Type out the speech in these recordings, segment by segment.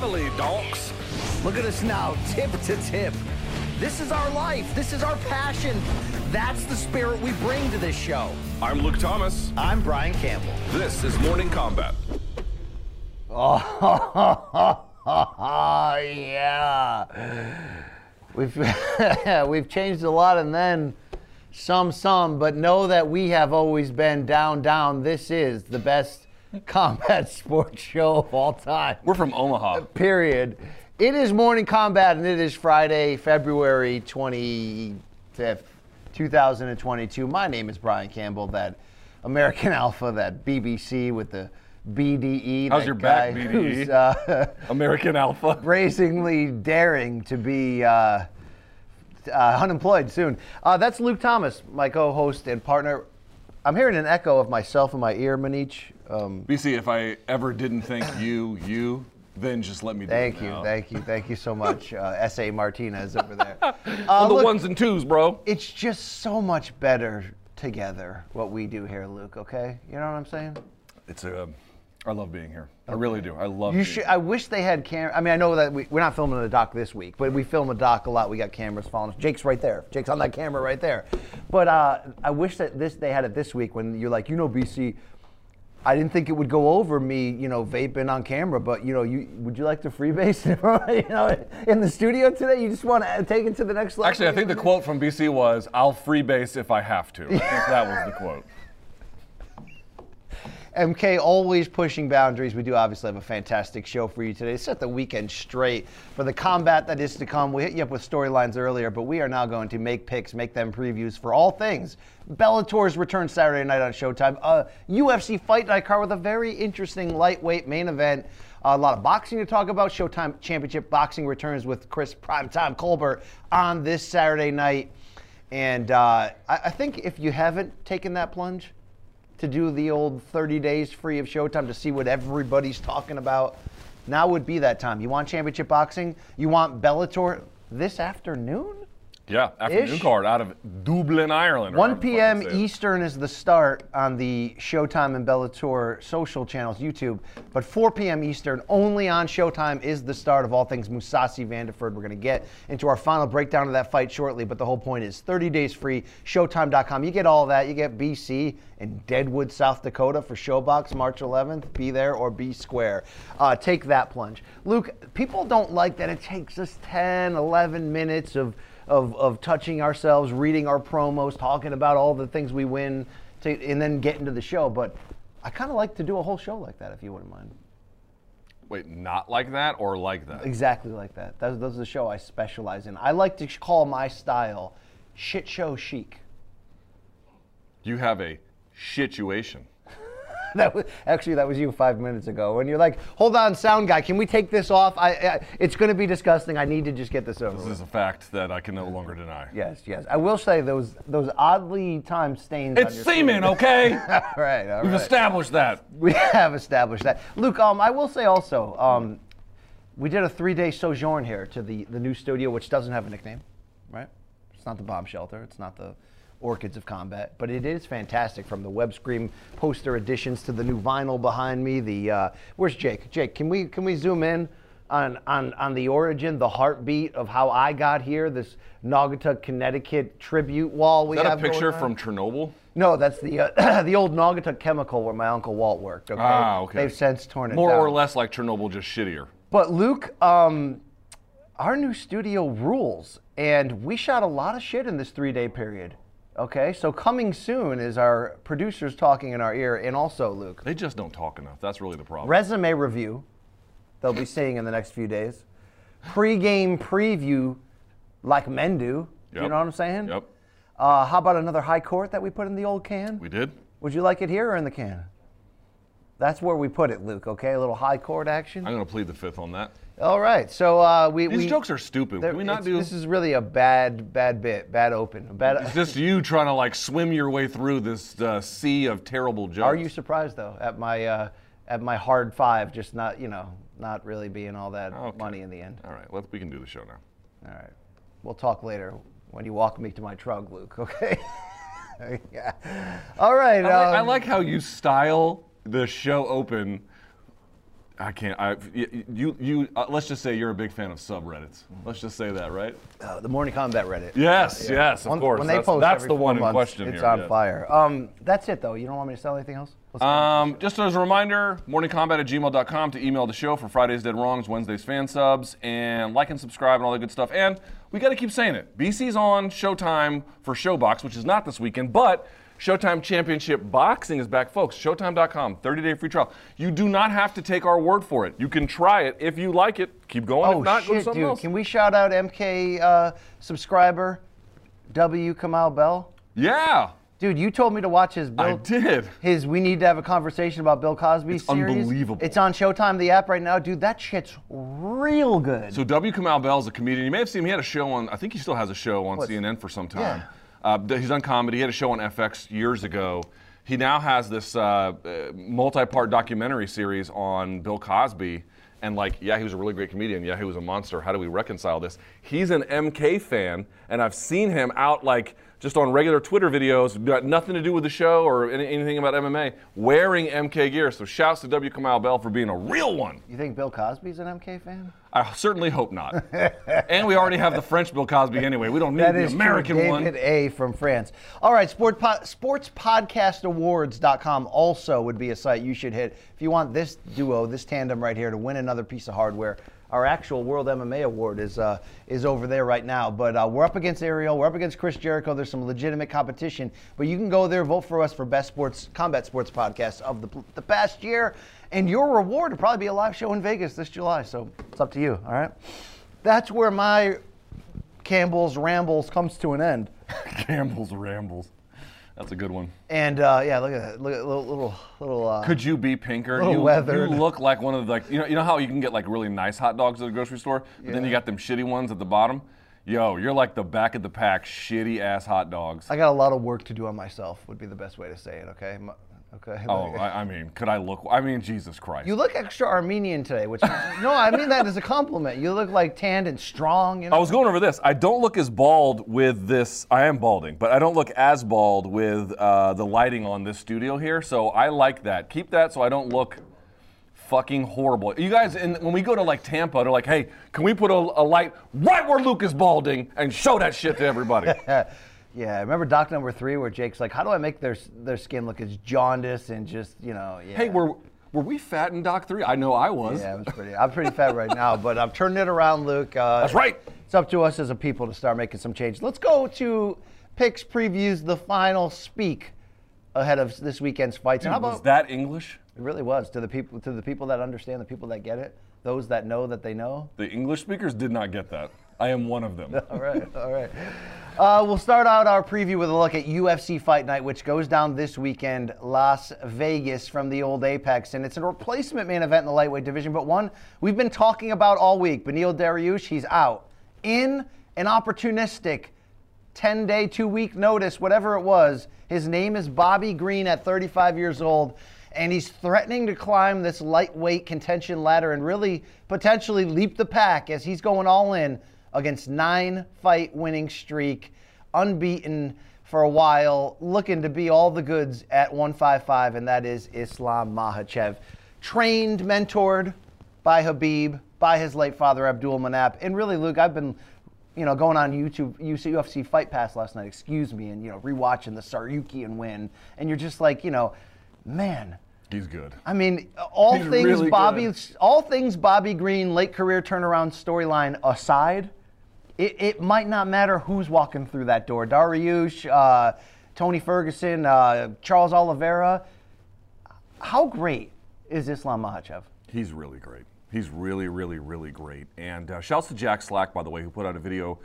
Reveille, donks. Look at us now, tip to tip. This is our life. This is our passion. That's the spirit we bring to this show. I'm Luke Thomas. I'm Brian Campbell. This is Morning Kombat. Oh, yeah. We've we've changed a lot and then some some, but know that we have always been down down. This is the best combat sports show of all time. We're from Omaha. Period. It is morning kombat, and it is Friday, February 25th, 2022. My name is Brian Campbell, that American Alpha, that BBC with the BDE. How's your back, BDE? Who's, uh, American Alpha. brazenly daring to be uh, uh, unemployed soon. Uh, that's Luke Thomas, my co-host and partner. I'm hearing an echo of myself in my ear, Manich. Um, BC, if I ever didn't think you, you, then just let me do thank you, now. thank you, thank you so much, uh, S.A. Martinez over there. On Uh, the look, ones and twos, bro. it's just so much better together what we do here, Luke. Okay, you know what I'm saying? It's a. I love being here. I really do. I love. You being should. here. I wish they had camera. I mean, I know that we, we're not filming the doc this week, but we film a doc a lot. We got cameras following us. Jake's right there. Jake's on that camera right there. But uh, I wish that this they had it this week when you're like, you know, BC. I didn't think it would go over me, you know, vaping on camera. But you know, you would you like to freebase, you know, in the studio today? You just want to take it to the next level. Actually, I think the quote from BC was, "I'll freebase if I have to." I think that was the quote. MK always pushing boundaries. We do obviously have a fantastic show for you today. Set the weekend straight for the combat that is to come. We hit you up with storylines earlier, but we are now going to make picks, make them previews for all things. Bellator's return Saturday night on Showtime. A UFC fight night card with a very interesting lightweight main event. a lot of boxing to talk about. Showtime Championship Boxing returns with Chris Primetime Colbert on this Saturday night. And uh, I, I think if you haven't taken that plunge, to do the old 30 days free of Showtime to see what everybody's talking about. Now would be that time. You want championship boxing? You want Bellator this afternoon? Yeah, afternoon Ish. card out of Dublin, Ireland. 1 however the fuck p.m. you say it. Eastern is the start on the Showtime and Bellator social channels, YouTube. But 4 p.m. Eastern, only on Showtime, is the start of all things Mousasi Vanderford. We're going to get into our final breakdown of that fight shortly. But the whole point is 30 days free, Showtime.com. You get all that. You get BC in Deadwood, South Dakota for ShoBox March 11th. Be there or be square. Uh, take that plunge. Luke, people don't like that it takes us 10, 11 minutes of of, of touching ourselves, reading our promos, talking about all the things we win, to, and then get into the show. But I kind of like to do a whole show like that, if you wouldn't mind. Wait, not like that or like that? Exactly like that. That's, are the show I specialize in. I like to call my style shit show chic. You have a situation. That was, actually, that was you five minutes ago. When you're like, "Hold on, sound guy, can we take this off? I, I it's going to be disgusting. I need to just get this over." This with." is a fact that I can no longer deny. Yes, yes. I will say those those oddly timed stains. on It's semen, okay? all right, all We've right. established that. We have established that. Luke, um, I will say also, um, we did a three-day sojourn here to the, the new studio, which doesn't have a nickname, right? It's not the bomb shelter. It's not the Orchids of Combat, but it is fantastic. From the web screen poster additions to the new vinyl behind me. The uh, where's Jake? Jake, can we can we zoom in on, on, on the origin, the heartbeat of how I got here, this Naugatuck, Connecticut tribute wall we Is that a have going picture from Chernobyl? No, that's the uh, the old Naugatuck Chemical where my uncle Walt worked. Okay, Ah, okay. They've since torn it More down. or less like Chernobyl, just shittier. But Luke, um, our new studio rules, and we shot a lot of shit in this three-day period. Okay, so coming soon is our producers talking in our ear, and also Luke, They just don't talk enough. That's really the problem. resume review. They'll be seeing in the next few days. Pre-game preview, like men do. You know what I'm saying? Yep. Uh, how about another high court that we put in the old can? We did. Would you like it here or in the can? That's where we put it, Luke. Okay, a little high court action. I'm going to plead the fifth on that. All right, so uh, we These we, jokes are stupid. Can we not do This is really a bad, bad bit, bad open, a It's just you trying to like swim your way through this uh, sea of terrible jokes. Are you surprised though at my uh, at my hard five, just not you know not really being all that Okay. money in the end? All right, let's, we can do the show now. All right, we'll talk later when you walk me to my truck, Luke. Okay. yeah. All right. I, like, I um, like how you style the show open. I can't. I, you, you. Uh, let's just say you're a big fan of subreddits. Let's just say that, right? uh, the Morning Kombat Reddit. Yes, yes, of When- course. When they that's post that's the one in months, question It's here. on yes. fire. Um, that's it though. You don't want me to sell anything else? Let's. Um, just as a reminder, morningkombat at gmail.com to email the show for Fridays Dead Wrongs, Wednesdays fan subs, and like and subscribe and all that good stuff. And we got to keep saying it. BC's on Showtime for ShoBox, which is not this weekend, but Showtime Championship Boxing is back, folks. Showtime.com, 30 day free trial. You do not have to take our word for it. You can try it. If you like it, keep going. Oh if not, go to shit, something dude! else. Can we shout out MK uh, subscriber W Kamau Bell? yeah, Dude, you told me to watch his Bill. I did. His "We Need to Have a Conversation About Bill Cosby" It's series. unbelievable. It's on Showtime, the app right now, dude. That shit's real good. So W. Kamau Bell is a comedian. You may have seen him. He had a show on. I think he still has a show on What's- CNN for some time. Yeah. Uh, he's done comedy. He had a show on FX years ago. He now has this uh, multi-part documentary series on Bill Cosby. And like, yeah, he was a really great comedian. Yeah, he was a monster. How do we reconcile this? He's an MK fan, and I've seen him out like just on regular Twitter videos, got nothing to do with the show or any, anything about MMA, wearing MK gear. So shouts to W. Kamau Bell for being a real one. you think Bill Cosby's an MK fan? I certainly hope not. and we already have the French Bill Cosby anyway. We don't need That the American true. one. David A. from France. All right, sport po- sportspodcastawards.com also would be a site you should hit if you want this duo, this tandem right here, to win another piece of hardware. Our actual World MMA Award is uh, is over there right now, but uh, we're up against Ariel, we're up against Chris Jericho. There's some legitimate competition, but you can go there, vote for us for best sports combat sports podcast of the, the past year, and your reward will probably be a live show in Vegas this July. So it's up to you. All right, that's where my Campbell's rambles comes to an end. Campbell's Rambles. That's a good one. And uh, yeah, look at that, look at little little little. Uh, Could you be pinker? Little You, weathered. you look like one of the, like you know you know how you can get like really nice hot dogs at the grocery store, but then you got them shitty ones at the bottom. Yo, you're like the back of the pack, shitty ass hot dogs. I got a lot of work to do on myself. Would be the best way to say it. Okay. Okay. oh, I, I mean, could I look? I mean, Jesus Christ. You look extra Armenian today, which no, I mean that as a compliment. You look like tanned and strong. You know. I was going over this. I don't look as bald with this. I am balding, but I don't look as bald with uh, the lighting on this studio here. So I like that. Keep that so I don't look fucking horrible. You guys, in, when we go to like Tampa, they're like, "Hey, can we put a, a light right where Luke is balding and show that shit to everybody?" yeah. Remember Doc Number Three, where Jake's like, "How do I make their their skin look as jaundiced and just you know?" Yeah. hey, were were we fat in Doc Three? I know I was. Yeah, it was pretty. I'm pretty fat right now, but I'm turning it around, Luke. Uh, That's right. It's up to us as a people to start making some change. Let's go to picks, previews, the final speak ahead of this weekend's fights. And how was about that English? it really was to the people to the people that understand, the people that get it, those that know that they know. The English speakers did not get that. I am one of them. All right, all right. Uh, we'll start out our preview with a look at UFC Fight Night, which goes down this weekend, Las Vegas, from the old Apex, and it's a replacement main event in the lightweight division, but one we've been talking about all week. Beneil Dariush, he's out in an opportunistic 10 day, two week notice, whatever it was. His name is Bobby Green at 35 years old, and he's threatening to climb this lightweight contention ladder and really potentially leap the pack as he's going all in against nine fight winning streak, unbeaten for a while, looking to be all the goods at 155, and that is Islam Makhachev. Trained, mentored by Khabib, by his late father Abdul Manap. And really, Luke, I've been, you know, going on YouTube, UFC Fight Pass last night. Excuse me, and you know, rewatching the Tsarukyan win, and you're just like, you know, man. He's good. I mean, all He's things really Bobby, good. all things Bobby Green late career turnaround storyline aside, it, it might not matter who's walking through that door. Dariush, uh, Tony Ferguson, uh, Charles Oliveira. How great is Islam Makhachev? He's really great. He's really, really, really great. And uh, shouts to Jack Slack, by the way, who put out a video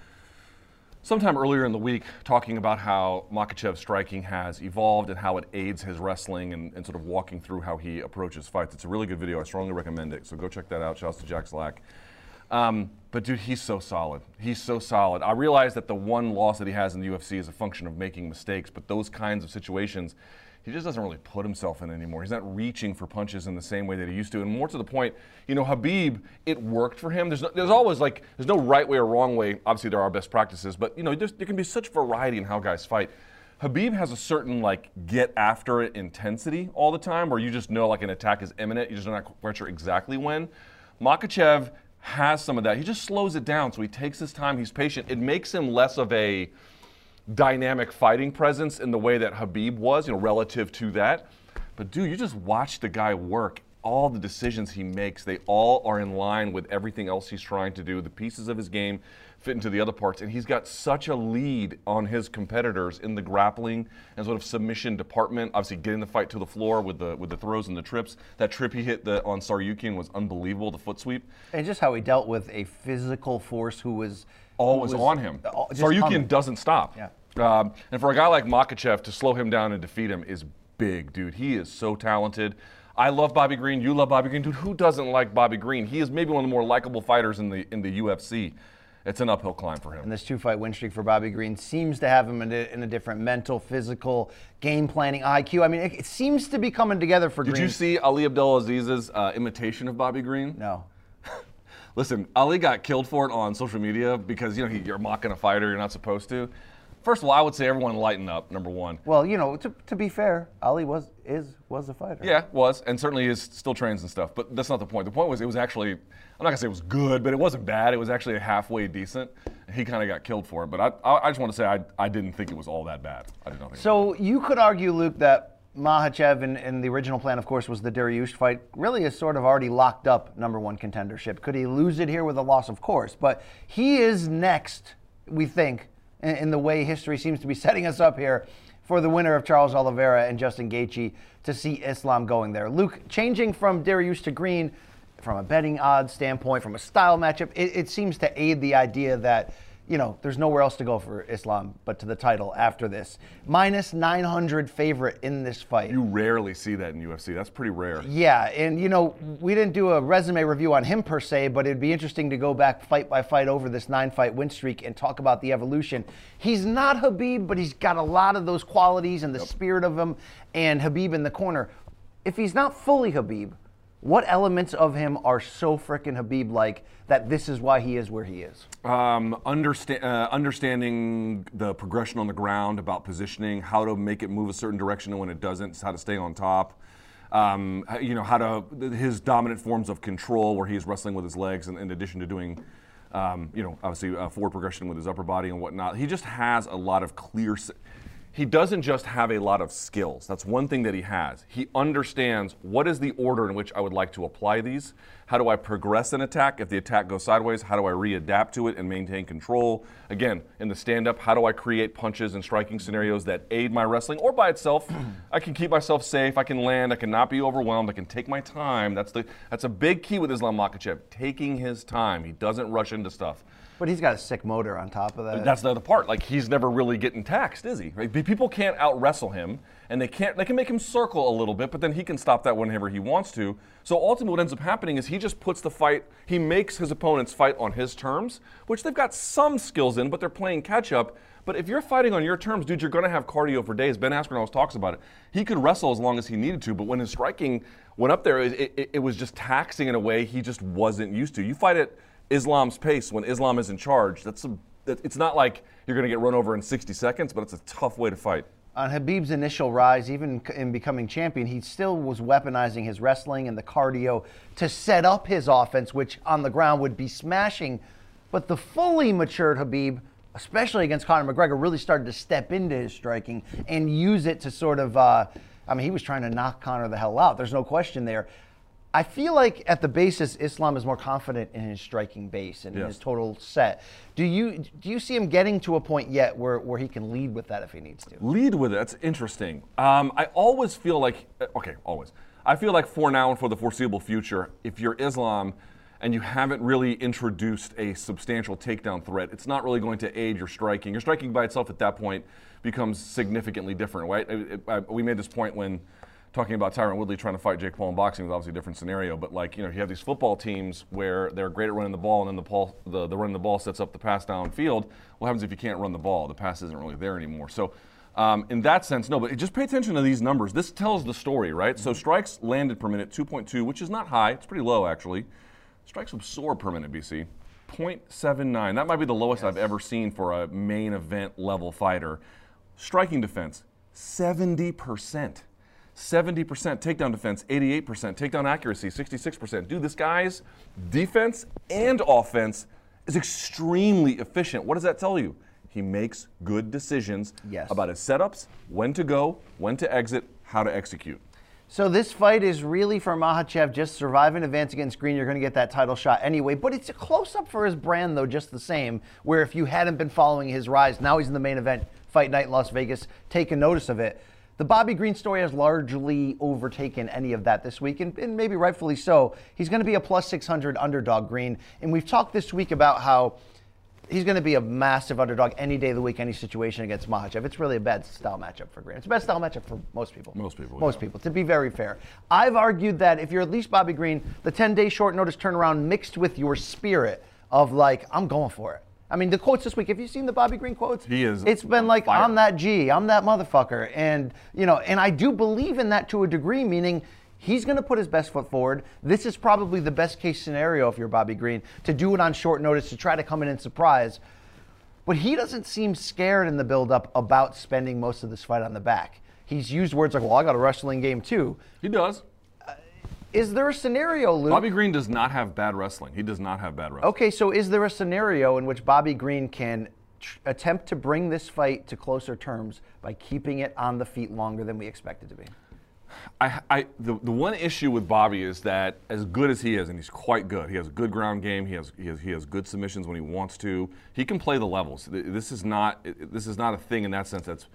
sometime earlier in the week talking about how Makhachev's striking has evolved and how it aids his wrestling and, and sort of walking through how he approaches fights. It's a really good video. I strongly recommend it. So go check that out. Shouts to Jack Slack. Um, but dude, he's so solid. He's so solid. I realize that the one loss that he has in the UFC is a function of making mistakes, but those kinds of situations, he just doesn't really put himself in anymore. He's not reaching for punches in the same way that he used to. And more to the point, you know, Khabib, it worked for him. There's, no, there's always like, there's no right way or wrong way. Obviously, there are best practices, but you know, there can be such variety in how guys fight. Khabib has a certain like get after it intensity all the time, where you just know like an attack is imminent. You're just not quite sure exactly when. Makhachev has some of that. He just slows it down, so he takes his time. He's patient. It makes him less of a dynamic fighting presence in the way that Khabib was, you know, relative to that. But dude, you just watch the guy work. All the decisions he makes, they all are in line with everything else he's trying to do. The pieces of his game fit into the other parts, and he's got such a lead on his competitors in the grappling and sort of submission department. Obviously, getting the fight to the floor with the with the throws and the trips. That trip he hit the, on Tsarukyan was unbelievable. The foot sweep. And just how he dealt with a physical force who was always who on him. uh, Tsarukyan doesn't stop. Yeah. Um, and for a guy like Makhachev to slow him down and defeat him is big, dude. He is so talented. I love Bobby Green. You love Bobby Green, dude. Who doesn't like Bobby Green? He is maybe one of the more likable fighters in the in the UFC. It's an uphill climb for him. And this two fight win streak for Bobby Green seems to have him in a, in a different mental, physical, game planning IQ. I mean, it, it seems to be coming together for Did Green. Did you see Ali Abdelaziz's uh, imitation of Bobby Green? No. Listen, Ali got killed for it on social media because you know he, you're mocking a fighter you're not supposed to. First of all, I would say everyone lighten up. Number one. Well, you know, to, to be fair, Ali was is was a fighter. Yeah, was, and certainly is still trains and stuff. But that's not the point. The point was it was actually, I'm not gonna say it was good, but it wasn't bad. It was actually halfway decent. He kind of got killed for it. But I, I, I just want to say I, I didn't think it was all that bad. I did not think. So you could argue, Luke, that Makhachev and, and the original plan, of course, was the Dariush fight. Really, is sort of already locked up number one contendership. Could he lose it here with a loss? Of course, but he is next. We think in, the way history seems to be setting us up here for the winner of Charles Oliveira and Justin Gaethje to see Islam going there. Luke, changing from Dariush to Green, from a betting odds standpoint, from a style matchup, it, it seems to aid the idea that you know, there's nowhere else to go for Islam but to the title after this. Minus 900 favorite in this fight. you rarely see that in UFC. That's pretty rare. yeah, and you know, we didn't do a resume review on him per se, but it'd be interesting to go back fight by fight over this nine fight win streak and talk about the evolution. He's not Khabib, but he's got a lot of those qualities and the spirit of him and Khabib in the corner. If he's not fully Khabib, what elements of him are so frickin' Khabib like that this is why he is where he is? Um, uh, understanding the progression on the ground about positioning, how to make it move a certain direction and when it doesn't, how to stay on top. Um, you know, how to his dominant forms of control, where he's wrestling with his legs, in, in addition to doing, um, you know, obviously uh, forward progression with his upper body and whatnot. He just has a lot of clear. He doesn't just have a lot of skills. That's one thing that he has. He understands what is the order in which I would like to apply these. How do I progress an attack? If the attack goes sideways, how do I readapt to it and maintain control? Again, in the stand up, how do I create punches and striking scenarios that aid my wrestling or by itself? I can keep myself safe, I can land, I can not be overwhelmed, I can take my time. That's the that's a big key with Islam Makhachev, taking his time. He doesn't rush into stuff. But he's got a sick motor on top of that. That's the other part. Like he's never really getting taxed, is he? Right? People can't out wrestle him, and they can't. They can make him circle a little bit, but then he can stop that whenever he wants to. So ultimately, what ends up happening is he just puts the fight. He makes his opponents fight on his terms, which they've got some skills in, but they're playing catch up. But if you're fighting on your terms, dude, you're going to have cardio for days. Ben Askren always talks about it. He could wrestle as long as he needed to, but when his striking went up there, it, it, it was just taxing in a way he just wasn't used to. You fight at Islam's pace when Islam is in charge. That's a, it's not like you're going to get run over in 60 seconds, but it's a tough way to fight. on Khabib's initial rise, even in becoming champion, he still was weaponizing his wrestling and the cardio to set up his offense, which on the ground would be smashing. But the fully matured Khabib, especially against Conor McGregor, really started to step into his striking and use it to sort of. Uh, I mean, he was trying to knock Conor the hell out. There's no question there. I feel like at the basis, Islam is more confident in his striking base and Yes. his total set. Do you do you see him getting to a point yet where, where he can lead with that if he needs to? Lead with it. That's interesting. Um, I always feel like, uh, okay, always. I feel like for now and for the foreseeable future, if you're Islam and you haven't really introduced a substantial takedown threat, it's not really going to aid your striking. Your striking by itself at that point becomes significantly different, right? It- I- we made this point when talking about Tyron Woodley trying to fight Jake Paul in boxing was obviously a different scenario, but like, you know, you have these football teams where they're great at running the ball and then the, ball, the, the running the ball sets up the pass downfield. What happens if you can't run the ball? The pass isn't really there anymore. So, um, in that sense, no, but just pay attention to these numbers. This tells the story, right? So, strikes landed per minute, 2.2, which is not high. It's pretty low, actually. Strikes absorbed per minute, BC, 0.79. That might be the lowest I've ever seen for a main event level fighter. Striking defense, 70%. 70% takedown defense, 88%, takedown accuracy, 66%. Dude, this guy's defense and offense is extremely efficient. What does that tell you? He makes good decisions Yes. about his setups, when to go, when to exit, how to execute. So this fight is really for Makhachev. Just survive and advance against Green. You're going to get that title shot anyway. But it's a close up for his brand, though, just the same. Where if you hadn't been following his rise, now he's in the main event, Fight Night in Las Vegas, taking notice of it. The Bobby Green story has largely overtaken any of that this week, and, and maybe rightfully so. He's going to be a plus 600 underdog, Green. And we've talked this week about how he's going to be a massive underdog any day of the week, any situation against Makhachev. It's really a bad style matchup for Green. It's a bad style matchup for most people. Most people, Most yeah. people, to be very fair. I've argued that if you're at least Bobby Green, the 10 day short notice turnaround mixed with your spirit of like, I'm going for it. I mean, the quotes this week, have you seen the Bobby Green quotes? He is It's been like, fire. I'm that G, I'm that motherfucker. And, you know, and I do believe in that to a degree, meaning he's going to put his best foot forward. This is probably the best case scenario if you're Bobby Green to do it on short notice, to try to come in and surprise. But he doesn't seem scared in the buildup about spending most of this fight on the back. He's used words like, well, I got a wrestling game too. He does. Is there a scenario, Luke? Bobby Green does not have bad wrestling. He does not have bad wrestling. Okay, so is there a scenario in which Bobby Green can tr- attempt to bring this fight to closer terms by keeping it on the feet longer than we expect it to be? I, I, the, the one issue with Bobby is that as good as he is, and he's quite good, he has a good ground game. He has, he has, he has good submissions when he wants to. He can play the levels. This is not this is not a thing in that sense that's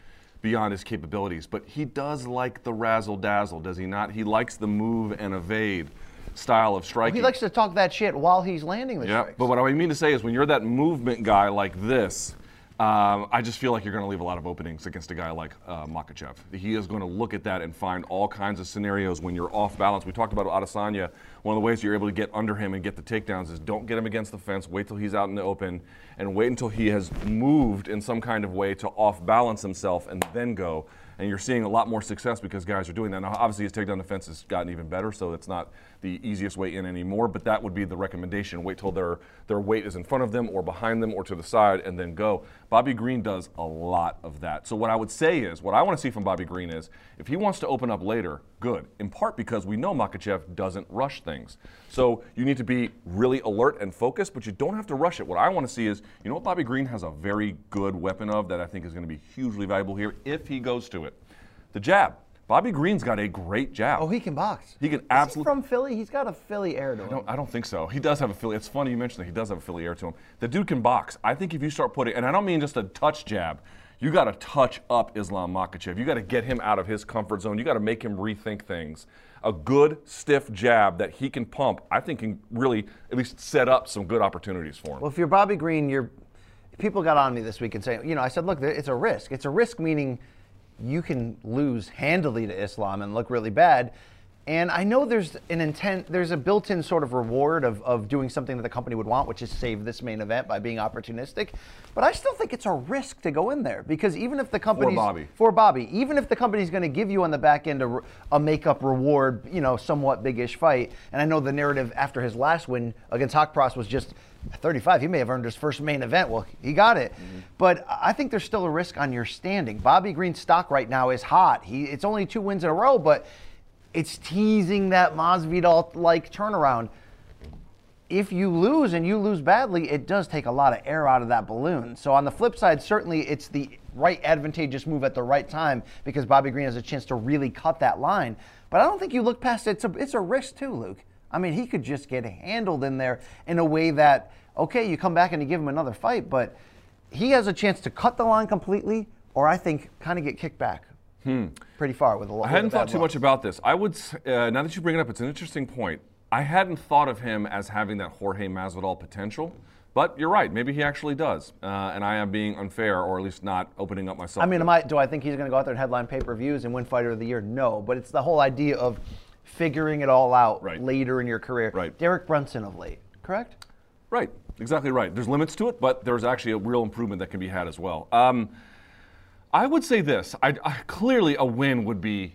beyond his capabilities. But he does like the razzle dazzle, does he not? He likes the move and evade style of striking. He likes to talk that shit while he's landing the Yeah, strikes. but what I mean to say is when you're that movement guy like this, um, I just feel like you're going to leave a lot of openings against a guy like uh, Makhachev. He is going to look at that and find all kinds of scenarios when you're off balance. We talked about Adesanya. One of the ways you're able to get under him and get the takedowns is don't get him against the fence. Wait till he's out in the open, and wait until he has moved in some kind of way to off balance himself, and then go. And you're seeing a lot more success because guys are doing that. Now, obviously, his takedown defense has gotten even better, so it's not the easiest way in anymore. But that would be the recommendation: wait till their their weight is in front of them, or behind them, or to the side, and then go. Bobby Green does a lot of that. So what I would say is, what I want to see from Bobby Green is, if he wants to open up later, good. In part because we know Makhachev doesn't rush things. So you need to be really alert and focused, but you don't have to rush it. What I want to see is, you know what Bobby Green has a very good weapon of that I think is going to be hugely valuable here if he goes to it. The jab. Bobby Green's got a great jab. oh, he can box. He can absolutely. from Philly? He's got a Philly air to him. No, I don't think so. He does have a Philly. It's funny you mentioned that. He does have a Philly air to him. The dude can box. I think if you start putting, and I don't mean just a touch jab, you got to touch up Islam Makhachev. You got to get him out of his comfort zone. You got to make him rethink things. A good stiff jab that he can pump, I think, can really at least set up some good opportunities for him. Well, if you're Bobby Green, you're. People got on me this week and say, you know, I said, look, it's a risk. It's a risk meaning you can lose handily to Islam and look really bad. And I know there's an intent, there's a built-in sort of reward of, of doing something that the company would want, which is save this main event by being opportunistic. But I still think it's a risk to go in there because even if the company Bobby. for Bobby, even if the company's going to give you on the back end a, a makeup reward, you know, somewhat big-ish fight, and I know the narrative after his last win against Haqparast was just at 35, he may have earned his first main event. Well, he got it. Mm-hmm. But I think there's still a risk on your standing. Bobby Green's stock right now is hot. He it's only two wins in a row, but it's teasing that Masvidal-like turnaround. If you lose and you lose badly, it does take a lot of air out of that balloon. So on the flip side, certainly it's the right advantageous move at the right time because Bobby Green has a chance to really cut that line. But I don't think you look past it. It's a, it's a risk too, Luke. I mean, he could just get handled in there in a way that, okay, you come back and you give him another fight, but he has a chance to cut the line completely, or I think kind of get kicked back pretty far with a lot. Hmm. I hadn't thought too much about this. I would, uh, now that you bring it up, it's an interesting point. I hadn't thought of him as having that Jorge Masvidal potential, but you're right. Maybe he actually does, uh, and I am being unfair, or at least not opening up myself. I mean, am I, do I think he's going to go out there and headline pay-per-views and win Fighter of the Year? No, but it's the whole idea of figuring it all out Right. later in your career. Right. Derek Brunson of late, correct? Right, exactly right. There's limits to it, but there's actually a real improvement that can be had as well. Um, I would say this: I, I, clearly, a win would be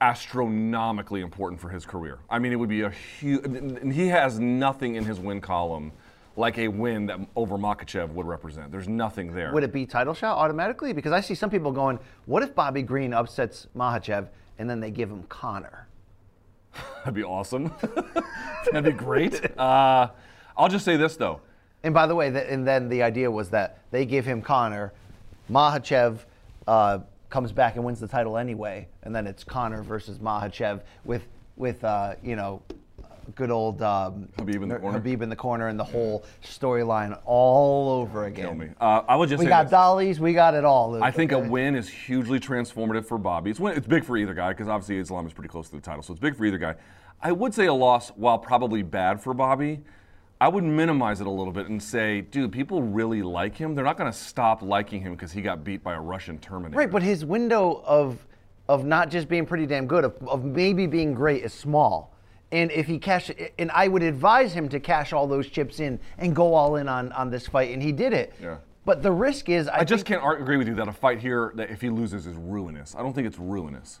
astronomically important for his career. I mean, it would be a huge. He has nothing in his win column like a win that over Makhachev would represent. There's nothing there. Would it be title shot automatically? Because I see some people going, "What if Bobby Green upsets Makhachev and then they give him Conor?" That'd be awesome. That'd be great. Uh, I'll just say this though. And by the way, th- and then the idea was that they give him Conor, Makhachev uh, comes back and wins the title anyway, and then it's Conor versus Makhachev with with uh, you know good old um, Khabib in the corner. Khabib in the corner, and the whole storyline all over again. Kill me. Uh, I would just We got this. dollies, we got it all. Luke, I think okay? a win is hugely transformative for Bobby. It's, win- it's big for either guy because obviously Islam is pretty close to the title, so it's big for either guy. I would say a loss, while probably bad for Bobby, I would minimize it a little bit and say, dude, people really like him. They're not going to stop liking him because he got beat by a Russian Terminator. Right, but his window of of not just being pretty damn good, of, of maybe being great, is small. And if he cash, and I would advise him to cash all those chips in and go all in on on this fight, and he did it. Yeah. But the risk is, I, I just can't agree with you that a fight here, that if he loses, is ruinous. I don't think it's ruinous.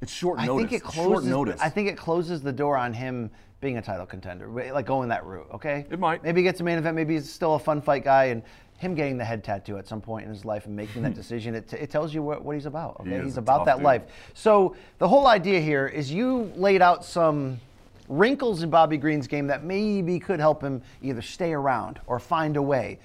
It's short notice. I think it It's short closes. notice. I think it closes the door on him being a title contender, like going that route. Okay. It might. Maybe he gets a main event. Maybe he's still a fun fight guy, and him getting the head tattoo at some point in his life and making that decision, it, it tells you what, what he's about. Okay. is he's about that dude. life. So the whole idea here is you laid out some wrinkles in Bobby Green's game that maybe could help him either stay around or find a way.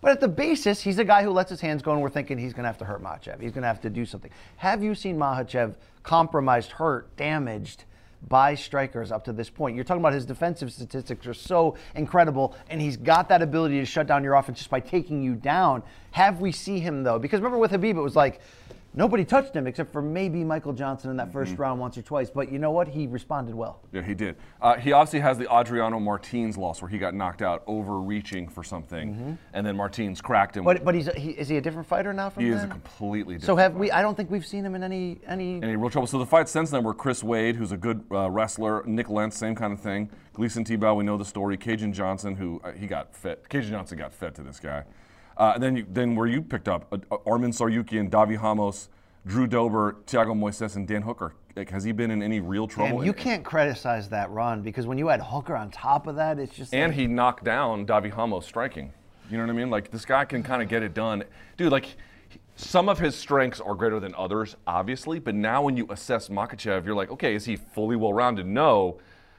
But at the basis, he's a guy who lets his hands go, and we're thinking he's going to have to hurt Makhachev. He's going to have to do something. Have you seen Makhachev compromised, hurt, damaged by strikers up to this point? You're talking about his defensive statistics are so incredible, and he's got that ability to shut down your offense just by taking you down. Have we see him though? Because remember with Khabib, it was like nobody touched him except for maybe Michael Johnson in that 1st round once or twice. But you know what? He responded well. Yeah, he did. Uh, he obviously has the Adriano Martins loss where he got knocked out overreaching for something, and then Martins cracked him. Mm-hmm. But but he's he, is he a different fighter now from he then? is a completely different. So have we? I don't think we've seen him in any any. Any real trouble. So the fights since then were Chris Wade, who's a good uh, wrestler, Nik Lentz, same kind of thing. Gleison Tibau, we know the story. Kajan Johnson, who uh, he got fed. Kajan Johnson got fed to this guy. Uh, then you, then where you picked up uh, uh, Armin Saryuki and Davi Ramos, Drew Dober, Thiago Moises, and Dan Hooker. Like, has he been in any real trouble? And you can't criticize that run because when you add Hooker on top of that, it's just. And like, he knocked down Davi Ramos striking. You know what I mean? Like this guy can kind of get it done, dude. Like some of his strengths are greater than others, obviously. But now when you assess Makhachev, you're like, okay, is he fully well-rounded? No.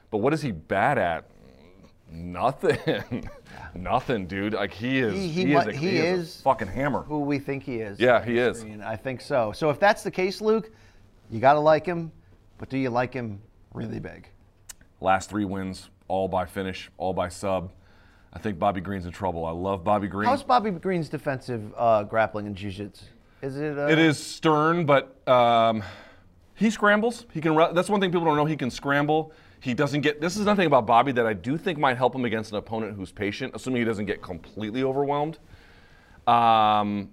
But what is he bad at? Nothing. Nothing, dude. Like he is. He- he is, a, he he is is- fucking hammer. who we think he is. Yeah, he is. And I think so. So if that's the case, Luke, you got to like him, but do you like him really big? Last three wins, all by finish, all by sub. I think Bobby Green's in trouble. I love Bobby Green. How's Bobby Green's defensive uh, grappling and jiu-jitsu? Is it? Uh, It is stern, but um, he scrambles. He can. That's one thing people don't know. He can scramble. He doesn't get. This is nothing about Bobby that I do think might help him against an opponent who's patient, assuming he doesn't get completely overwhelmed. Um,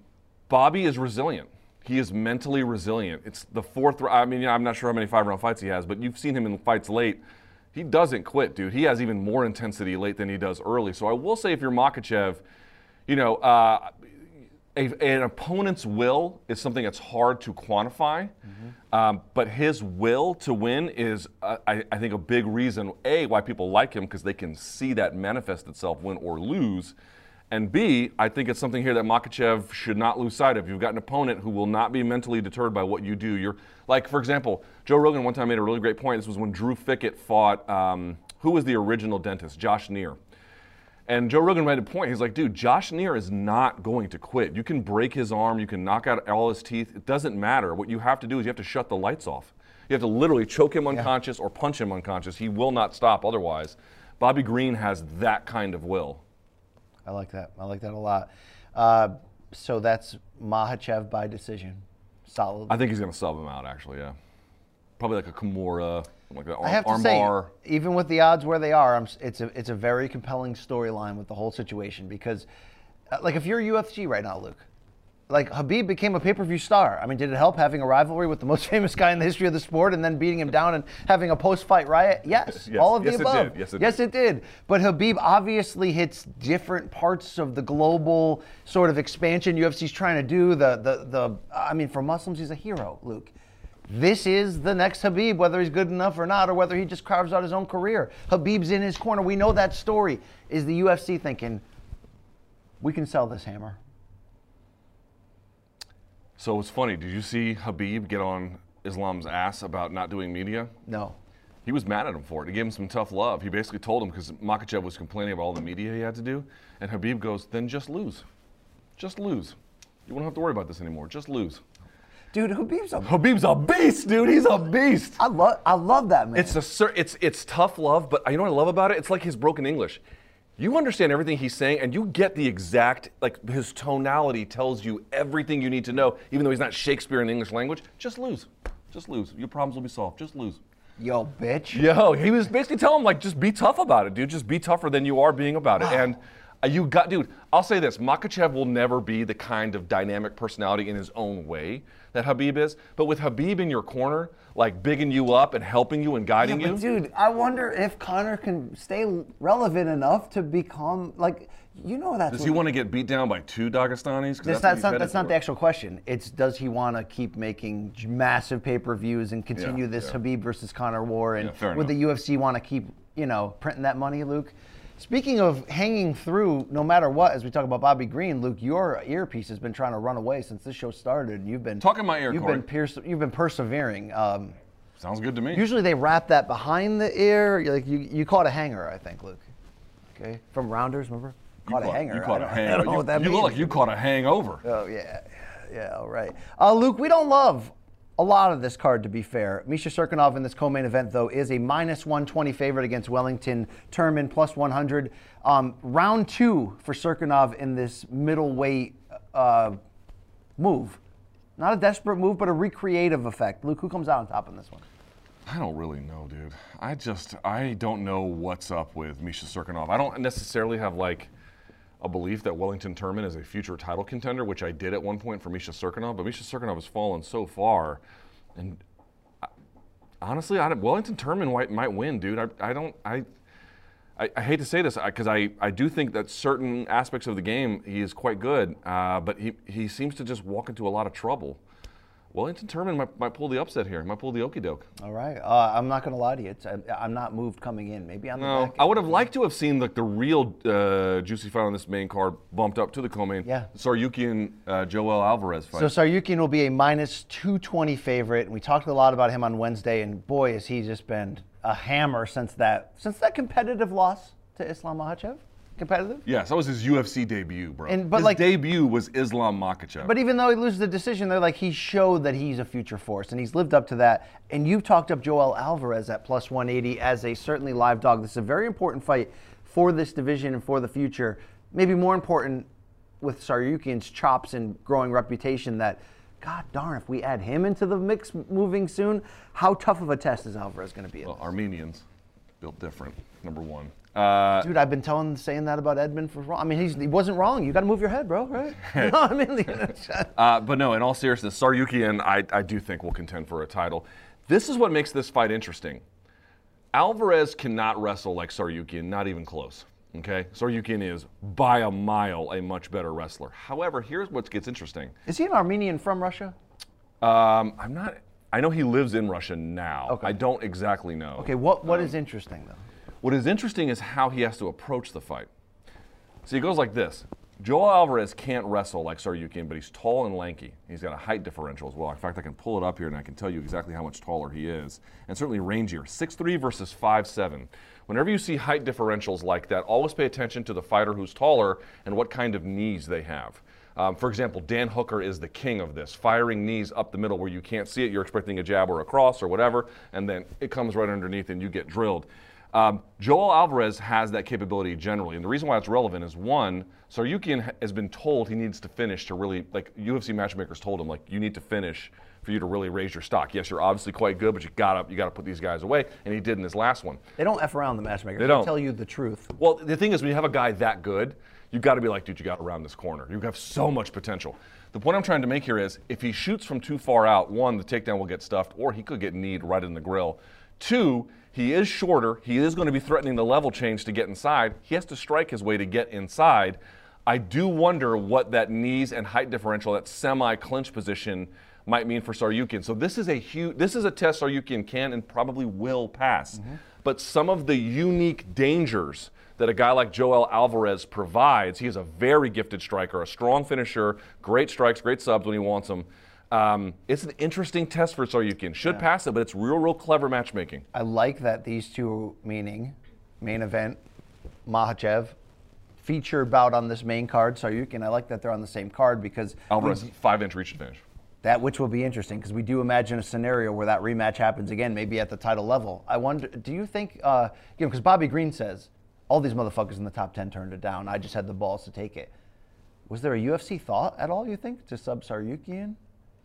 Bobby is resilient. He is mentally resilient. It's the fourth. I mean, I'm not sure how many five-round fights he has, but you've seen him in fights late. He doesn't quit, dude. He has even more intensity late than he does early. So I will say, if you're Makhachev, you know, uh, a, an opponent's will is something that's hard to quantify, um, but his will to win is, uh, I, I think, a big reason a why people like him because they can see that manifest itself, win or lose, and b I think it's something here that Makhachev should not lose sight of. You've got an opponent who will not be mentally deterred by what you do. You're like, for example, Joe Rogan one time made a really great point. This was when Drew Fickett fought um, who was the original dentist, Josh Neer. And Joe Rogan made a point. He's like, dude, Josh Neer is not going to quit. You can break his arm, you can knock out all his teeth. It doesn't matter. What you have to do is you have to shut the lights off. You have to literally choke him unconscious or punch him unconscious. He will not stop otherwise. Bobby Green has that kind of will. I like that. I like that a lot. Uh, so that's Makhachev by decision. Solid. I think he's going to sub him out, actually, yeah. Probably like a Kimura, like an arm, I have to say, even with the odds where they are, I'm, it's a it's a very compelling storyline with the whole situation because, uh, like, if you're UFC right now, Luke, like Khabib became a pay-per-view star. I mean, did it help having a rivalry with the most famous guy in the history of the sport and then beating him down and having a post-fight riot? Yes, Yes. all of Yes, the it above. did. Yes, it yes, did. it did. But Khabib obviously hits different parts of the global sort of expansion UFC's trying to do. The the the. I mean, for Muslims, he's a hero, Luke. This is the next Khabib, whether he's good enough or not, or whether he just carves out his own career. Khabib's in his corner. We know that story. Is the UFC thinking, we can sell this hammer? So it's funny. Did you see Khabib get on Islam's ass about not doing media? No. He was mad at him for it. He gave him some tough love. He basically told him because Makhachev was complaining about all the media he had to do, and Khabib goes, "Then just lose, just lose. You won't have to worry about this anymore. Just lose." Dude, Khabib's a. Khabib's a beast, dude. He's a beast. I love, I love that man. It's a it's it's tough love, but you know what I love about it? It's like his broken English. You understand everything he's saying, and you get the exact like his tonality tells you everything you need to know, even though he's not Shakespeare in the English language. Just lose, just lose. Your problems will be solved. Just lose. Yo, bitch. Yo, he was basically telling him like, just be tough about it, dude. Just be tougher than you are being about it. And uh, you got, dude. I'll say this: Makhachev will never be the kind of dynamic personality in his own way that Khabib is. But with Khabib in your corner, like bigging you up and helping you and Yeah, guiding but you, dude, I wonder if Conor can stay relevant enough to become like, you know, that's does he want to get beat down by two Dagestanis? That's, that's not that's not the actual question. It's does he want to keep making massive pay-per-views and continue Yeah, this yeah. Khabib versus Conor war? And Yeah, would the UFC want to keep you know printing that money, Luke? Speaking of hanging through, no matter what, as we talk about Bobby Green, Luke, your earpiece has been trying to run away since this show started. And you've been talking my ear, You've Corey. been perse- you've been persevering. Um, Sounds good to me. usually they wrap that behind the ear. Like you, you caught a hanger, I think, Luke. Okay, from Rounders, remember? You caught, a hanger. You caught a don't- I hangover. don't know You, you look like you caught a hangover. Oh yeah, yeah, all right. Uh, Luke, we don't love a lot of this card, to be fair. Misha Cirkunov in this co-main event, though, is a minus 120 favorite against Wellington Turman, plus 100. Um, round two for Cirkunov in this middleweight uh, move. Not a desperate move, but a recreative effect. Luke, who comes out on top in this one? I don't really know, dude. I just I don't know what's up with Misha Cirkunov. I don't necessarily have like a belief that Wellington Turman is a future title contender, which I did at one point for Misha Cirkunov. But Misha Cirkunov has fallen so far, and I, honestly, I Wellington Turman might, might win, dude. I, I don't I. I, I hate to say this because I, I do think that certain aspects of the game he is quite good, uh, but he, he seems to just walk into a lot of trouble. Wellington Turman might, might pull the upset here. Might pull the okey doke. All right. Uh, I'm not going to lie to you. It's, I'm, I'm not moved coming in. Maybe on the No. I would have liked to have seen like the real uh, juicy fight on this main card bumped up to the co-main. Yeah. Saryuki and uh, Joel Alvarez fight. So Tsarukyan will be a minus 220 favorite. And we talked a lot about him on Wednesday, and boy, has he just been a hammer since that since that competitive loss to Islam Makhachev. Competitive. yes, that was his UFC debut, bro. And- but, his like- debut was Islam Makhachev. But even though he loses the decision, they're like he showed that he's a future force, and he's lived up to that. And you've talked up Joel Alvarez at plus 180 as a certainly live dog. This is a very important fight for this division and for the future. Maybe more important with Tsarukyan's chops and growing reputation. That, God darn, if we add him into the mix moving soon, how tough of a test is Alvarez going to be? Well. Armenians built different. Number one. Uh, Dude, I've been telling, saying that about Edmund for wrong. I mean, he's, he wasn't wrong. You got to move your head, bro. Right? you know I mean? Uh, but no, in all seriousness, Tsarukyan, I, I do think will contend for a title. This is what makes this fight interesting. Alvarez cannot wrestle like Tsarukyan, not even close. Okay, Tsarukyan is by a mile a much better wrestler. However, here's what gets interesting. is he an Armenian from Russia? Um, I'm not. I know he lives in Russia now. Okay. I don't exactly know. Okay, what what is interesting though? What is interesting is how he has to approach the fight. See, it goes like this. Joel Alvarez can't wrestle like Tsarukyan, but he's tall and lanky. He's got a height differential as well. In fact, I can pull it up here and I can tell you exactly how much taller he is, and certainly rangier. 6'3 versus 5'7. Whenever you see height differentials like that, always pay attention to the fighter who's taller and what kind of knees they have. Um, for example, Dan Hooker is the king of this, firing knees up the middle where you can't see it. You're expecting a jab or a cross or whatever, and then it comes right underneath and you get drilled. Um, Joel Alvarez has that capability generally, and the reason why it's relevant is one, Tsarukyan ha- has been told he needs to finish to really, like UFC matchmakers told him, like you need to finish for you to really raise your stock. Yes, you're obviously quite good, but you gotta you gotta put these guys away, and he did in his last one. They don't f around the matchmakers. They don't. tell you the truth. Well, the thing is, when you have a guy that good, you got to be like, dude, you got to round this corner. You have so much potential. The point I'm trying to make here is, if he shoots from too far out, one, the takedown will get stuffed, or he could get kneed right in the grill. Two, he is shorter. He is going to be threatening the level change to get inside. He has to strike his way to get inside. I do wonder what that knees and height differential, that semi-clinch position, might mean for Tsarukyan. So this is a huge, this is a test Tsarukyan can and probably will pass. Mm-hmm. But some of the unique dangers that a guy like Joel Alvarez provides, he is a very gifted striker, a strong finisher, great strikes, great subs when he wants them. Um, it's an interesting test for Tsarukyan. Should pass it, but it's real, real clever matchmaking. I like that these two, meaning main event, Makhachev, feature bout on this main card, Tsarukyan. I like that they're on the same card because Alvarez, we- five inch reach advantage. that which will be interesting because we do imagine a scenario where that rematch happens again, maybe at the title level. I wonder, do you think, uh, you know, because Bobby Green says all these motherfuckers in the top ten turned it down. I just had the balls to take it. Was there a UFC thought at all? You think to sub Tsarukyan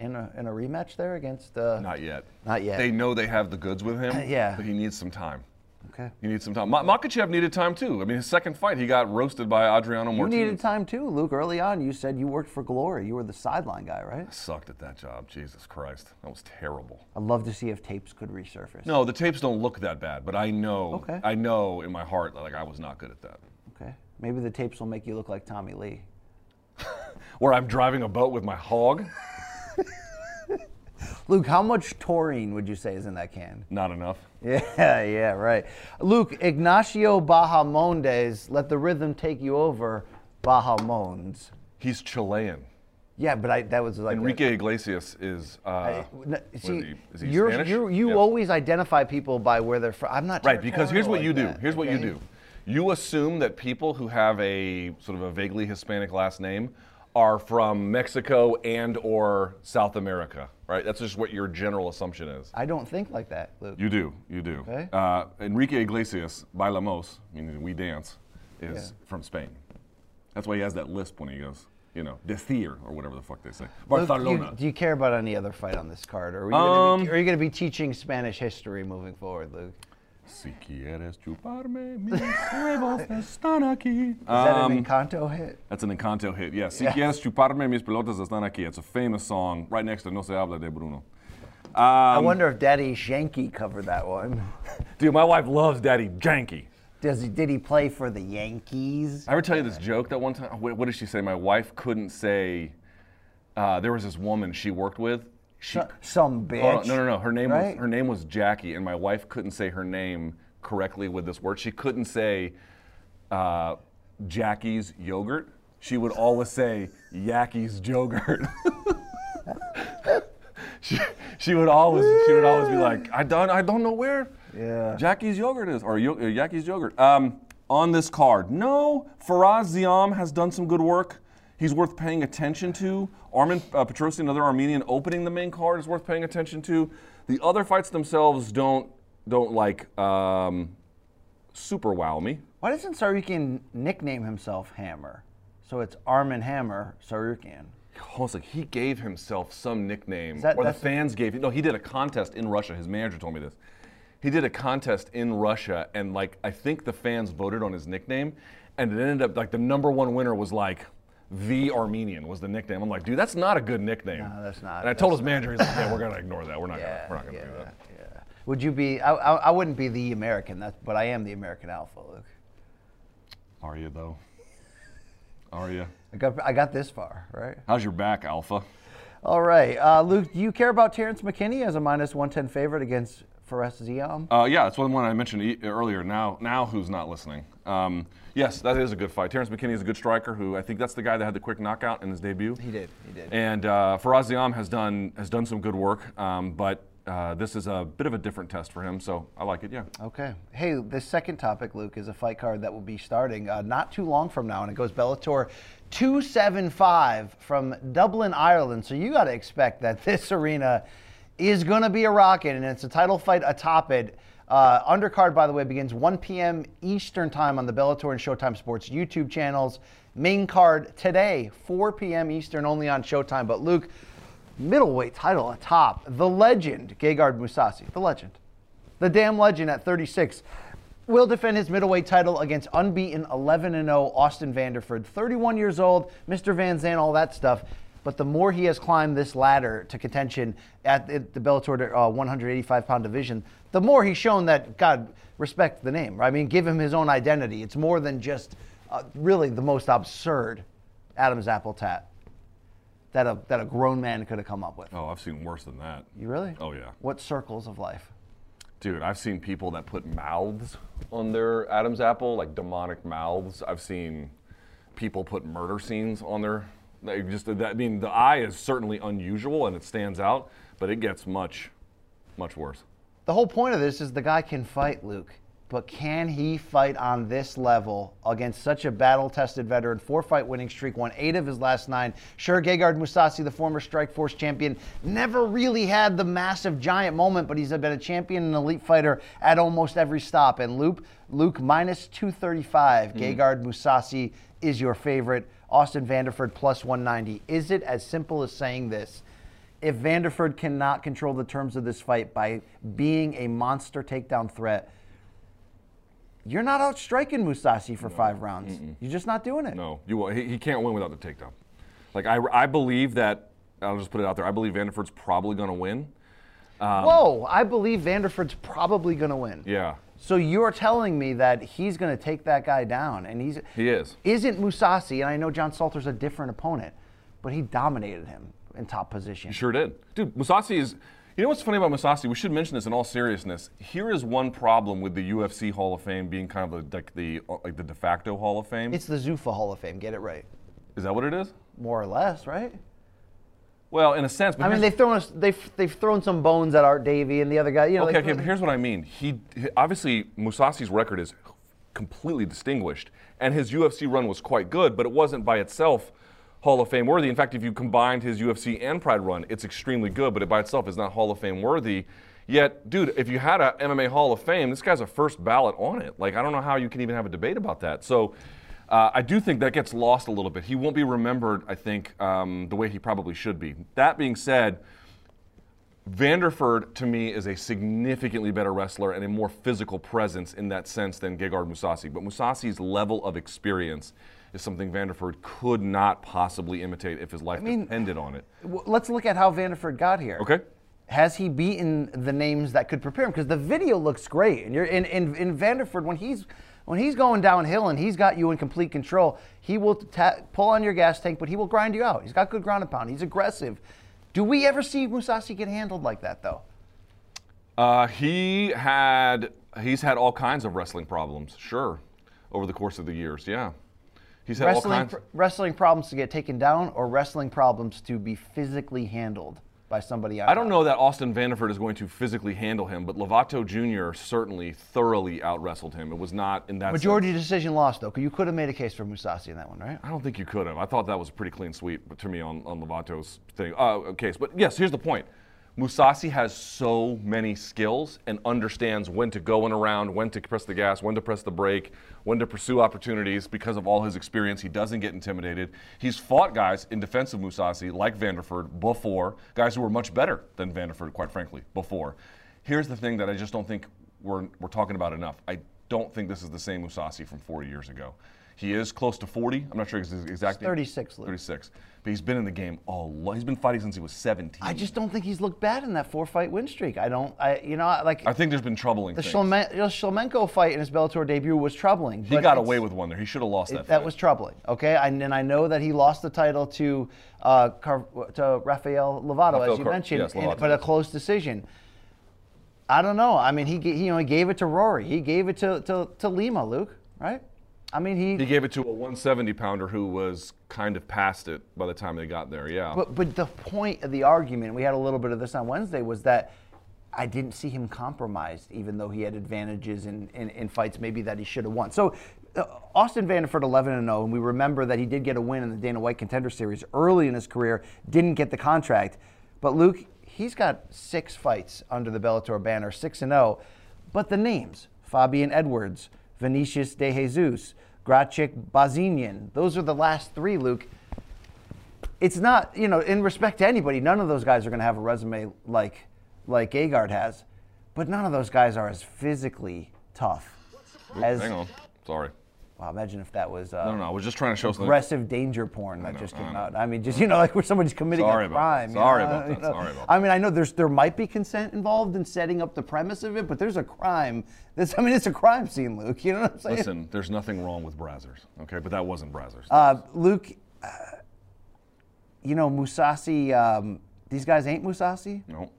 in a in a rematch there against? Uh, Not yet. Not yet. They know they have the goods with him. Yeah. But he needs some time. Okay. He needs some time. Ma- Makhachev needed time too. I mean, his second fight, he got roasted by Adriano You Martinez. needed time too, Luke. Early on, you said you worked for Glory. You were the sideline guy, right? Sucked at that job. Jesus Christ, that was terrible. I'd love to see if tapes could resurface. No, the tapes don't look that bad, but I know, Okay. I know in my heart like I was not good at that. Okay. Maybe the tapes will make you look like Tommy Lee. Where I'm driving a boat with my hog, Luke, how much taurine would you say is in that can? not enough. Yeah, yeah, right. Luke, Ignacio Bahamondes, let the rhythm take you over, Bahamondes. He's Chilean. Yeah, but I that was like a- Enrique Iglesias is. Uh, I- n- is he? Is he you're, Spanish? you're, you Yeah. always identify people by where they're from. I'm not Right, because here's what territorial you do. that, Here's what you do. You assume that people who have a sort of a vaguely Hispanic last name are from Mexico and or South America, right? That's just what your general assumption is. I don't think like that, Luke. You do, you do. Okay. Uh, Enrique Iglesias, Bailamos, meaning we dance, is from Spain. That's why he has that lisp when he goes, you know, de decir or whatever the fuck they say. Luke, Barcelona. you- do you care about any other fight on this card, or are you Um, are you going to be teaching Spanish history moving forward, Luke? Si quieres chuparme, mis huevos están aquí. Is that Um, an Encanto hit? That's an Encanto hit. Yes. Si quieres chuparme, mis pelotas están aquí. It's a famous song right next to No se habla de Bruno. I Um, wonder if Daddy Shanky covered that one. dude, my wife loves Daddy Janky. Does he, did he play for the Yankees? I ever tell you this joke that one time? What, what did she say? My wife couldn't say. Uh, there was this woman she worked with. She, some bitch. Hold on. No, no, no. Her name right? was her name was Jackie, and my wife couldn't say her name correctly with this word. She couldn't say uh, Jackie's yogurt. She would always say Yackie's yogurt. she, she would always she would always be like, I don't I don't know where Yeah. Jackie's yogurt is or yo- uh, Yackie's yogurt. Um, on this card, no. Fares Ziam has done some good work. He's worth paying attention to. Armen uh, Petrosyan, another Armenian, opening the main card is worth paying attention to. The other fights themselves don't don't like um, super wow me. Why doesn't Tsarukyan nickname himself Hammer? So it's Armin Hammer Tsarukyan. Almost like he gave himself some nickname, that- or the fans gave. Him no, he did a contest in Russia. His manager told me this. He did a contest in Russia, and like I think the fans voted on his nickname, and it ended up like the number one winner was like the Armenian was the nickname. I'm like, dude, that's not a good nickname. No, that's not. And I told his manager, he's like, yeah, we're gonna ignore that. We're not gonna, we're not gonna yeah, do that. yeah. Would you be? I, I, I wouldn't be the American, that's, but I am the American alpha, Luke. Are you though? Are you? I got, I got this far, right? How's your back, Alpha? All right, uh, Luke. Do you care about Terrence McKinney as a minus one ten favorite against Fares Ziam? Uh, yeah, that's one one I mentioned e- earlier. Now, now who's not listening? Um, yes, that is a good fight. Terrence McKinney is a good striker. Who I think that's the guy that had the quick knockout in his debut. He did, he did. And uh, Fares Ziam has done has done some good work, um, but uh, this is a bit of a different test for him. So I like it. Yeah. Okay. Hey, the second topic, Luke, is a fight card that will be starting uh, not too long from now, and it goes Bellator 275 from Dublin, Ireland. So you got to expect that this arena is going to be a rocket, and it's a title fight atop it. Uh, undercard, by the way, begins 1 p.m. Eastern Time on the Bellator and Showtime Sports YouTube channels. Main card today, 4 p.m. Eastern, only on Showtime. But Luke, middleweight title atop the legend, Gegard Mousasi, the legend the damn legend at 36 will defend his middleweight title against unbeaten 11 0 Austin Vanderford, 31 years old, Mr. Van Zandt, all that stuff. But the more he has climbed this ladder to contention at the Bellator uh, 185 pound division, the more he's shown that God respect the name. I mean, give him his own identity. It's more than just uh, really the most absurd Adam's apple tat that a that a grown man could have come up with. Oh, I've seen worse than that. You really? Oh yeah. What circles of life? Dude, I've seen people that put mouths on their Adam's apple, like demonic mouths. I've seen people put murder scenes on their. They just, that, I mean, the eye is certainly unusual and it stands out, but it gets much, much worse. The whole point of this is the guy can fight, Luke. But can he fight on this level against such a battle tested veteran? Four fight winning streak, won eight of his last nine. Sure, Gegard Mousasi, the former Strike Force champion, never really had the massive giant moment, but he's been a champion and elite fighter at almost every stop. And Luke, Luke minus 235, mm-hmm. Gegard Mousasi is your favorite. Austin Vanderford plus 190. Is it as simple as saying this? If Vanderford cannot control the terms of this fight by being a monster takedown threat, you're not out striking Mousasi for five rounds. You're just not doing it. No, you won't. He, he can't win without the takedown. Like I, I believe that. I'll just put it out there. I believe Vanderford's probably going to win. Um, Whoa, I believe Vanderford's probably going to win. Yeah, So you're telling me that he's going to take that guy down, and he's he is. isn't Mousasi, and I know John Salter's a different opponent, but he dominated him in top position. He sure did. Dude, Mousasi is. You know what's funny about Mousasi? We should mention this in all seriousness. Here is one problem with the UFC Hall of Fame being kind of the, like the uh, like the de facto Hall of Fame. It's the Zuffa Hall of Fame. Get it right, is that what it is? more or less, right? Well, in a sense. But I mean, they've thrown us, they've they've thrown some bones at Art Davie and the other guy. You know, Okay, okay, but here's what I mean. He, he obviously Mousasi's record is completely distinguished, and his UFC run was quite good, but it wasn't by itself Hall of Fame worthy. In fact, if you combined his UFC and Pride run, it's extremely good, but it by itself is not Hall of Fame worthy. Yet, dude, if you had a MMA Hall of Fame, this guy's a first ballot on it. Like, I don't know how you can even have a debate about that. So. Uh, I do think that gets lost a little bit. He won't be remembered, I think, um, the way he probably should be. That being said, Vanderford, to me, is a significantly better wrestler and a more physical presence in that sense than Gegard Mousasi. But Mousasi's level of experience is something Vanderford could not possibly imitate if his life mean- depended on it. Let's look at how Vanderford got here. Okay. Has he beaten the names that could prepare him? Because the video looks great, and you're in, in in Vanderford when he's when he's going downhill and he's got you in complete control. He will ta- pull on your gas tank, but he will grind you out. He's got good ground and pound. He's aggressive. Do we ever see Mousasi get handled like that though? Uh, he had he's had all kinds of wrestling problems, sure, over the course of the years. Yeah, he's had all Wrestling, kinds. pr- wrestling problems to get taken down, or wrestling problems to be physically handled by somebody else. I don't know that Austin Vanderford is going to physically handle him, but Lovato Jr. certainly thoroughly out wrestled him. It was not in that Majority sense. decision lost though. You could have made a case for Mousasi in that one, right? I don't think you could have. I thought that was a pretty clean sweep to me on, on Lovato's thing uh, case. But yes, here's the point. Mousasi has so many skills and understands when to go and around, when to press the gas, when to press the brake, when to pursue opportunities because of all his experience. He doesn't get intimidated. He's fought guys in defense of Mousasi like Vanderford before, guys who were much better than Vanderford, quite frankly, before. Here's the thing that I just don't think we're, we're talking about enough. I don't think this is the same Mousasi from four years ago. He is close to 40. I'm not sure ex- exactly. 36, Luke. 36. But he's been in the game all. lot. He's been fighting since he was 17. I just don't think he's looked bad in that four fight win streak. I don't. I you know like I think there's been troubling the things. Shlemen- the Shlemenko fight in his Bellator debut was troubling. he got away with one there. He should have lost that. It- that was troubling. Okay, and, and I know that he lost the title to uh, Car- to Rafael Lovato, Rafael as you Car- mentioned, yes, in- but a close decision. I don't know. I mean, he, he you know he gave it to Rory. He gave it to, to, to Lima, Luke. Right? I mean, he. He gave it to a 170 pounder who was kind of past it by the time they got there. Yeah. But but the point of the argument, we had a little bit of this on Wednesday, was that I didn't see him compromised, even though he had advantages in, in, in fights maybe that he should have won. So uh, Austin Vanderford 11 and 0, and we remember that he did get a win in the Dana White Contender Series early in his career, didn't get the contract. But Luke, he's got six fights under the Bellator banner, 6 and 0. But the names, Fabian Edwards, Vinicius De Jesus, Grachik Bozinyan, those are the last three, Luke it's not you know in respect to anybody none of those guys are going to have a resume like like Gegard has but none of those guys are as physically tough as Hang on. Sorry. Wow imagine if that was uh, No, no, no. I was just trying to show something. aggressive danger porn that know, just came know. out i mean just you know like where somebody's committing Sorry a about crime that. Sorry know, about that. you know. Sorry about that. i mean i know there's there might be consent involved in setting up the premise of it but there's a crime this i mean it's a crime scene luke you know what i'm saying Listen, there's nothing wrong with Brazzers, okay? But that wasn't Brazzers. Uh, Luke, uh, you know, Mousasi, um, these guys ain't Mousasi, no.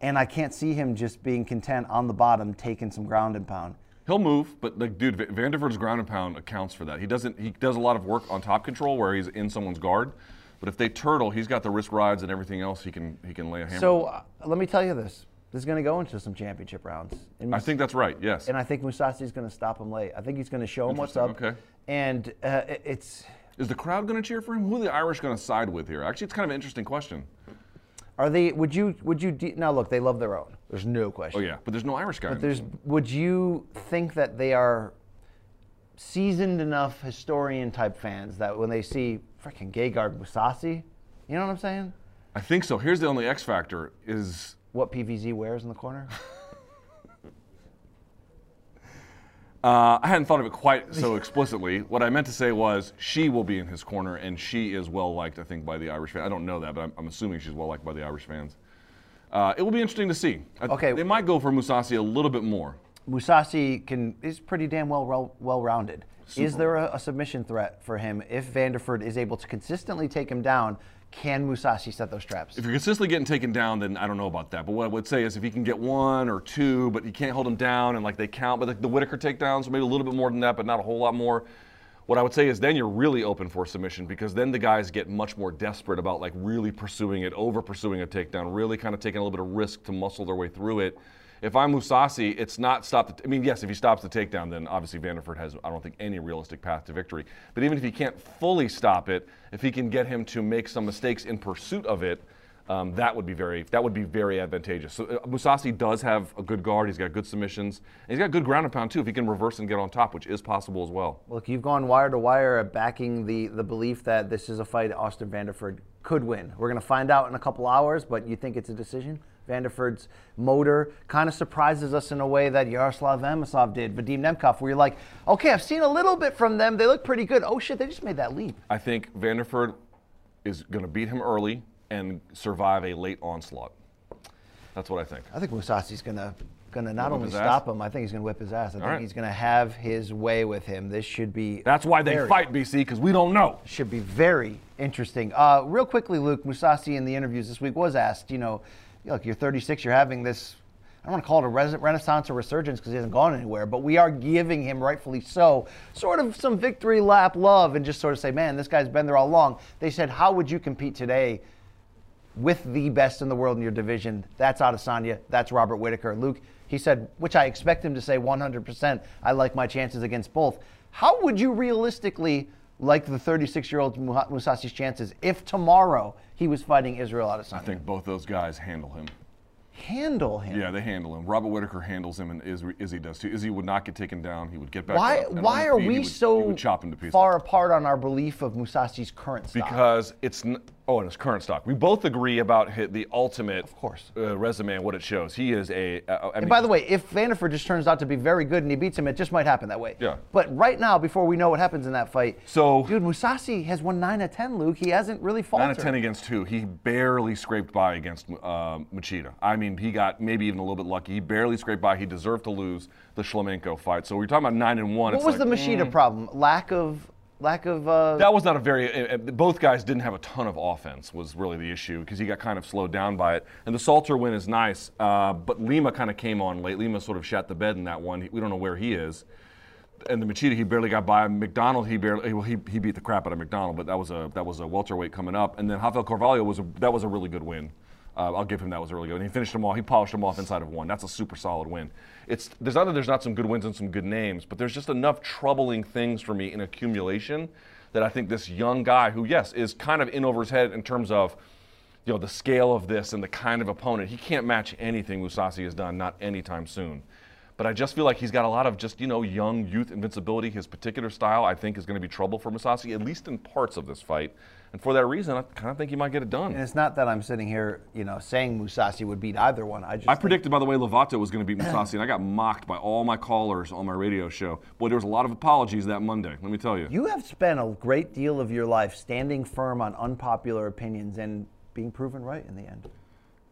and I can't see him just being content on the bottom, taking some ground and pound. He'll move, but like, dude, Va- Vanderford's ground and pound accounts for that. He doesn't. He does a lot of work on top control where he's in someone's guard. But if they turtle, he's got the wrist rides and everything else. He can he can lay a hammer. So uh, let me tell you this: this is going to go into some championship rounds. And I think that's right. Yes. and I think Mousasi is going to stop him late. I think he's going to show him what's up. Okay. And uh, it's Is the crowd going to cheer for him? Who are the Irish going to side with here? Actually, it's kind of an interesting question. Are they? Would you? Would you? De- now look, they love their own. There's no question. Oh yeah, but there's no Irish guy. But there's, would you think that they are seasoned enough historian type fans that when they see freaking Gegard Mousasi, you know what I'm saying? I think so. Here's the only X factor is What PVZ wears in the corner? uh, I hadn't thought of it quite so explicitly. What I meant to say was she will be in his corner, and she is well liked, I think, by the Irish fans. I don't know that, but I'm, I'm assuming she's well liked by the Irish fans. Uh, it will be interesting to see. Okay. They might go for Mousasi a little bit more. Mousasi can is pretty damn well well, rounded. Is there a, a submission threat for him if Vanderford is able to consistently take him down? Can Mousasi set those traps? If you're consistently getting taken down, then I don't know about that. But what I would say is if he can get one or two, but he can't hold him down, and like they count, but like the Whitaker takedowns, maybe a little bit more than that, but not a whole lot more. What I would say is then you're really open for submission because then the guys get much more desperate about like really pursuing it, over pursuing a takedown, really kind of taking a little bit of risk to muscle their way through it. If I'm Mousasi, it's not stop. The, I mean, yes, if he stops the takedown, then obviously Vanderford has, I don't think, any realistic path to victory. But even if he can't fully stop it, if he can get him to make some mistakes in pursuit of it, um, that would be very that would be very advantageous. So uh, Mousasi does have a good guard. He's got good submissions. He's got good ground and pound too. If he can reverse and get on top, which is possible as well. Look, you've gone wire to wire backing the, the belief that this is a fight Austin Vanderford could win. We're going to find out in a couple hours, but you think it's a decision? Vanderford's motor kind of surprises us in a way that Yaroslav Amosov did, Vadim Nemkov, where you're like, okay, I've seen a little bit from them. They look pretty good. Oh shit, they just made that leap. I think Vanderford is going to beat him early and survive a late onslaught. That's what I think. I think Mousasi's going to Gonna not Whip only his ass? stop him, I think he's gonna whip his ass. I think right. he's gonna have his way with him. This should be That's why they very- fight, BC, because we don't know. should be very interesting. Uh, real quickly, Luke Mousasi in the interviews this week was asked, you know, look, you're 36, you're having this. I don't want to call it a renaissance or resurgence because he hasn't gone anywhere, but we are giving him, rightfully so, sort of some victory lap love and just sort of say, man, this guy's been there all along. They said, how would you compete today with the best in the world in your division? That's Adesanya, that's Robert Whitaker. Luke, he said, which I expect him to say 100%, I like my chances against both. How would you realistically like the 36 year old Mousasi's chances if tomorrow he was fighting Israel Adesanya? I think both those guys handle him. Handle him. Yeah, they handle him. Robert Whitaker handles him, and Izzy, Izzy does too. Izzy would not get taken down. He would get back Why, why are feet, we would, so chop him to far apart on our belief of Mousasi's current style? Because it's n- oh, and his current stock. We both agree about the ultimate, of course. uh, resume and what it shows. He is a. Uh, I And by the way, if Vanderford just turns out to be very good and he beats him, it just might happen that way. Yeah. But right now, before we know what happens in that fight, So- dude, Mousasi has won nine of ten. Luke, he hasn't really faltered. Nine of ten against two. He barely scraped by against uh, Machida. I mean, he got maybe even a little bit lucky. He barely scraped by. He deserved to lose the Shlemenko fight. So we're talking about nine and one. What It's was like, the Machida problem? Lack of, lack of. Uh, That was not a very. Uh, uh, both guys didn't have a ton of offense. Was really the issue because he got kind of slowed down by it. And the Salter win is nice, uh, but Lima kind of came on late. Lima sort of shat the bed in that one. We don't know where he is. And the Machida, he barely got by. McDonald, he barely. Well, he, he beat the crap out of McDonald, but that was a that was a welterweight coming up. And then Rafael Carvalho was a, that was a really good win. Uh, I'll give him that was really good. And he finished them all. He polished them off inside of one. That's a super solid win. It's there's not that there's not some good wins and some good names, but there's just enough troubling things for me in accumulation that I think this young guy, who yes is kind of in over his head in terms of you know the scale of this and the kind of opponent, he can't match anything Mousasi has done, not anytime soon. But I just feel like he's got a lot of just you know young youth invincibility. His particular style, I think, is going to be trouble for Mousasi, at least in parts of this fight. And for that reason, I kind of think he might get it done. and it's not that I'm sitting here, you know, saying Mousasi would beat either one. I just. I predicted, by the way, Lovato was going to beat Mousasi, and I got mocked by all my callers on my radio show. Boy, there was a lot of apologies that Monday. Let me tell you. You have spent a great deal of your life standing firm on unpopular opinions and being proven right in the end.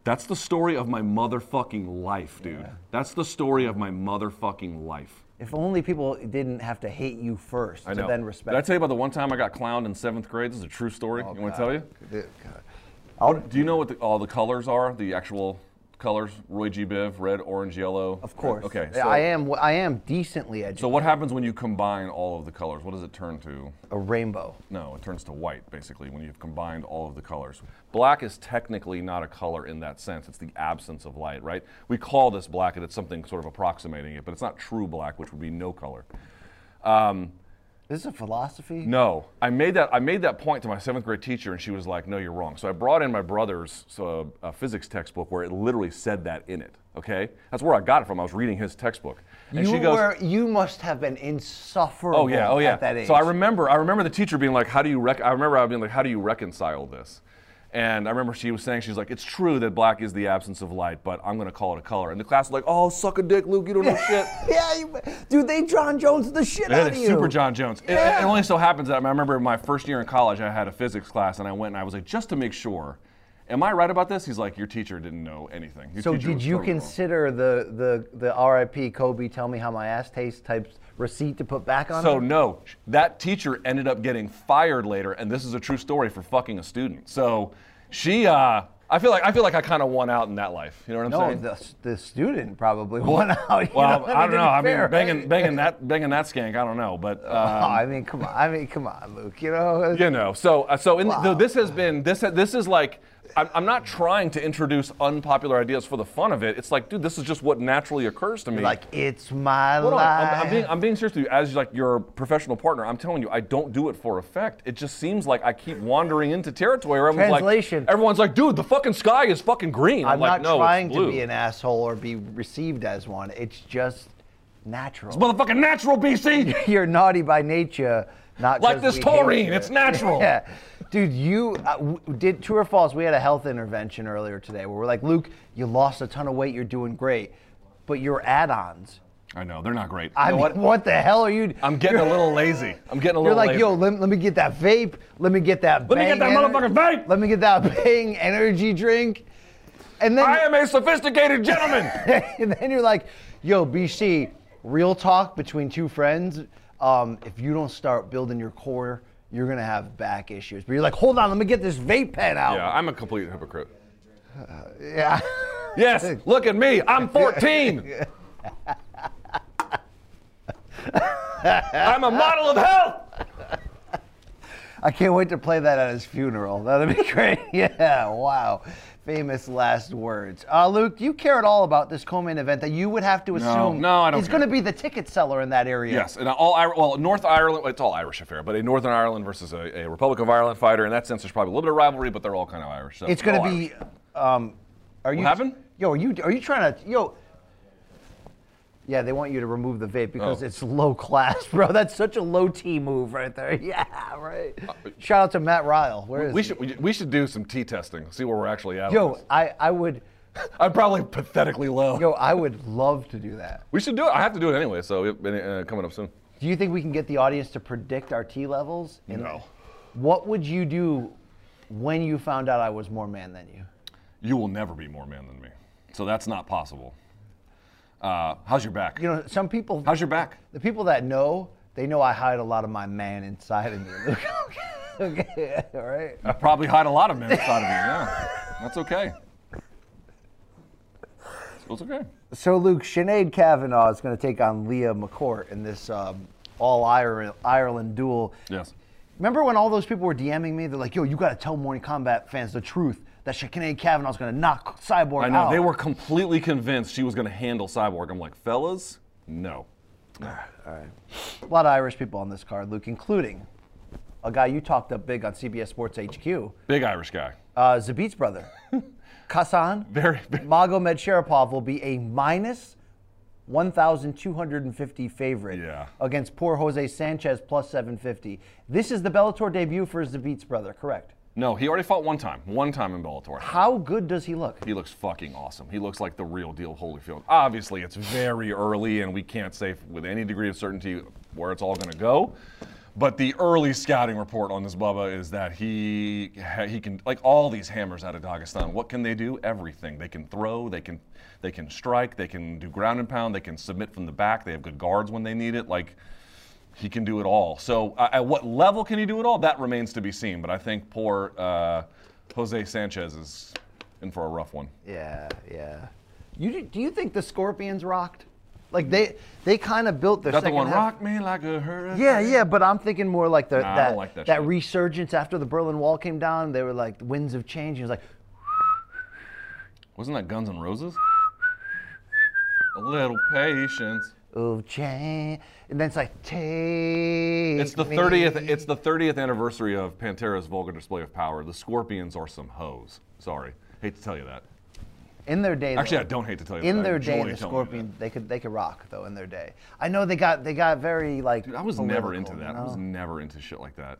That's the story of my motherfucking life, dude. That's the story of my motherfucking life. If only people didn't have to hate you first I to then respect. Did I tell you about the one time I got clowned in seventh grade? This is a true story. Oh, you want to tell you? What- do you know what the, all the colors are? The actual colors? Roy G. Biv, red, orange, yellow. Of course. Okay. So, I am. I am decently educated. So what happens when you combine all of the colors? What does it turn to? a rainbow. No, it turns to white basically when you've combined all of the colors. Black is technically not a color in that sense. It's the absence of light, right? We call this black and it's something sort of approximating it, but it's not true black, which would be no color. Um, This is a philosophy. no, I made that. I made that point to my seventh grade teacher, and she was like, "No, you're wrong." So I brought in my brother's so, uh, physics textbook where it literally said that in it. Okay, that's where I got it from. I was reading his textbook, and you she goes, were. You must have been insufferable. "Oh yeah, oh yeah." At that age. So I remember. I remember the teacher being like, "How do you rec-? I remember I being like, "How do you reconcile this?" And I remember she was saying, she's like, "It's true that black is the absence of light, but I'm going to call it a color." And the class was like, "Oh, suck a dick, Luke. You don't know shit." yeah, you, dude. They John Jones the shit Yeah, out of you. super John Jones. It- It, it only so happens that I remember my first year in college, I had a physics class, and I went and I was like, just to make sure, am I right about this? He's like, your teacher didn't know anything. Your So did you consider the the the R.I.P. Kobe tell me how my ass tastes type receipt to put back on? So her? no, that teacher ended up getting fired later, and this is a true story for fucking a student. So she, uh, I feel like I feel like I kind of won out in that life. You know what I'm No, saying? the, the student probably won out. well, know? I don't know. I mean, banging, banging that, banging that skank. I don't know, but Oh, um, I mean, come on. I mean, come on, Luke. You know. you know so uh, so in, Wow. though this has been this this is like I'm, I'm not trying to introduce unpopular ideas for the fun of it it's like dude this is just what naturally occurs to me Like it's my Hold life. I'm, I'm being I'm being serious with you as like your professional partner. I'm telling you, I don't do it for effect. It just seems like I keep wandering into territory where everyone's Translation. like, everyone's like, dude, the fucking sky is fucking green. I'm, I'm like, not no, trying to be an asshole or be received as one. It's just natural. It's motherfucking natural, BC. You're naughty by nature, not Like 'cause this taurine, it's natural. Yeah, dude, you uh, w- did true or false? We had a health intervention earlier today where we're like, Luke, you lost a ton of weight, you're doing great, but your add-ons. I know they're not great. I You know mean, what? the hell are you? I'm getting a little lazy. I'm getting a little. You're like, lazy. yo, let, let me get that vape. Let me get that. Let me get that ener- motherfucking vape. Let me get that Bang energy drink. And then I am a sophisticated gentleman. and then you're like, yo, BC, real talk between two friends. Um, if you don't start building your core, you're gonna have back issues. But you're like, hold on, let me get this vape pen out. yeah, I'm a complete hypocrite. Yeah. Yes, look at me. I'm 14. I'm a model of health. I can't wait to play that at his funeral. That'd be great. Yeah, wow. Famous last words. Uh, Luke, do you care at all about this co-main event that you would have to assume no, I don't is going to be the ticket seller in that area? Yes, and all well, North Ireland. It's all Irish affair, but a Northern Ireland versus a, a Republic of Ireland fighter. In that sense, there's probably a little bit of rivalry, but they're all kind of Irish. So It's going to be. Um, are you happened? Yo, are you are you trying to yo? Yeah, they want you to remove the vape because Oh. it's low class, bro. That's such a low T move right there. Yeah, right. Shout out to Matt Ryle. Where is We he? should we, we should do some T testing, see where we're actually at. Yo, this. I I would. I'm probably pathetically low. Yo, I would love to do that. we should do it. I have to do it anyway, so it, uh, coming up soon. Do you think we can get the audience to predict our T levels? And No. What would you do when you found out I was more man than you? You will never be more man than me, so that's not possible. Uh, how's your back? You know, some people. How's your back? The people that know, they know I hide a lot of my man inside of me. Okay, okay, all right. I probably hide a lot of men inside of me. Yeah, that's okay. It's okay. So, Luke, Sinead Kavanagh is going to take on Leah McCourt in this um, all Ireland duel. Yes. Remember when all those people were DMing me? They're like, yo, you got to tell Morning Kombat fans the truth that Sinead Kavanagh's going to knock Cyborg I know out. they were completely convinced she was going to handle Cyborg. I'm like, fellas, no. All right. A lot of Irish people on this card, Luke, including a guy you talked up big on CBS Sports HQ, Big Irish guy. uh, Zabit's brother, Khasan. Very big. Magomedsharipov will be a minus 1,250 favorite Yeah. against poor Jose Sanchez plus 750. This is the Bellator debut for Zabit's brother, correct? No, he already fought one time. One time in Bellator. How good does he look? He looks fucking awesome. He looks like the real deal Holyfield. Obviously, it's very early, and we can't say with any degree of certainty where it's all going to go. But the early scouting report on this Bubba is that he he can like all these hammers out of Dagestan. What can they do? Everything. They can throw. They can they can strike. They can do ground and pound. They can submit from the back. They have good guards when they need it. Like he can do it all. So uh, at what level can he do it all? That remains to be seen. But I think poor uh, Jose Sanchez is in for a rough one. Yeah, yeah. You do you think the Scorpions rocked? Like they they kind of built their Got the one half- rock me like a hurricane. Yeah, yeah, but I'm thinking more like the Nah, that like that shit. resurgence after the Berlin Wall came down. They were like the winds of change. He was like, Wasn't that Guns N' Roses? A little patience. "Of change," and then it's like, "Take." It's the me." 30th. It's the 30th anniversary of Pantera's vulgar display of power. The Scorpions are some hoes. Sorry, hate to tell you that. in their day. Actually, though, I don't hate to tell you. In that. Their day, the telling me that. Scorpion they could they could rock though. In their day, I know they got they got very like. Dude, I was never into that. you I was never into shit like that.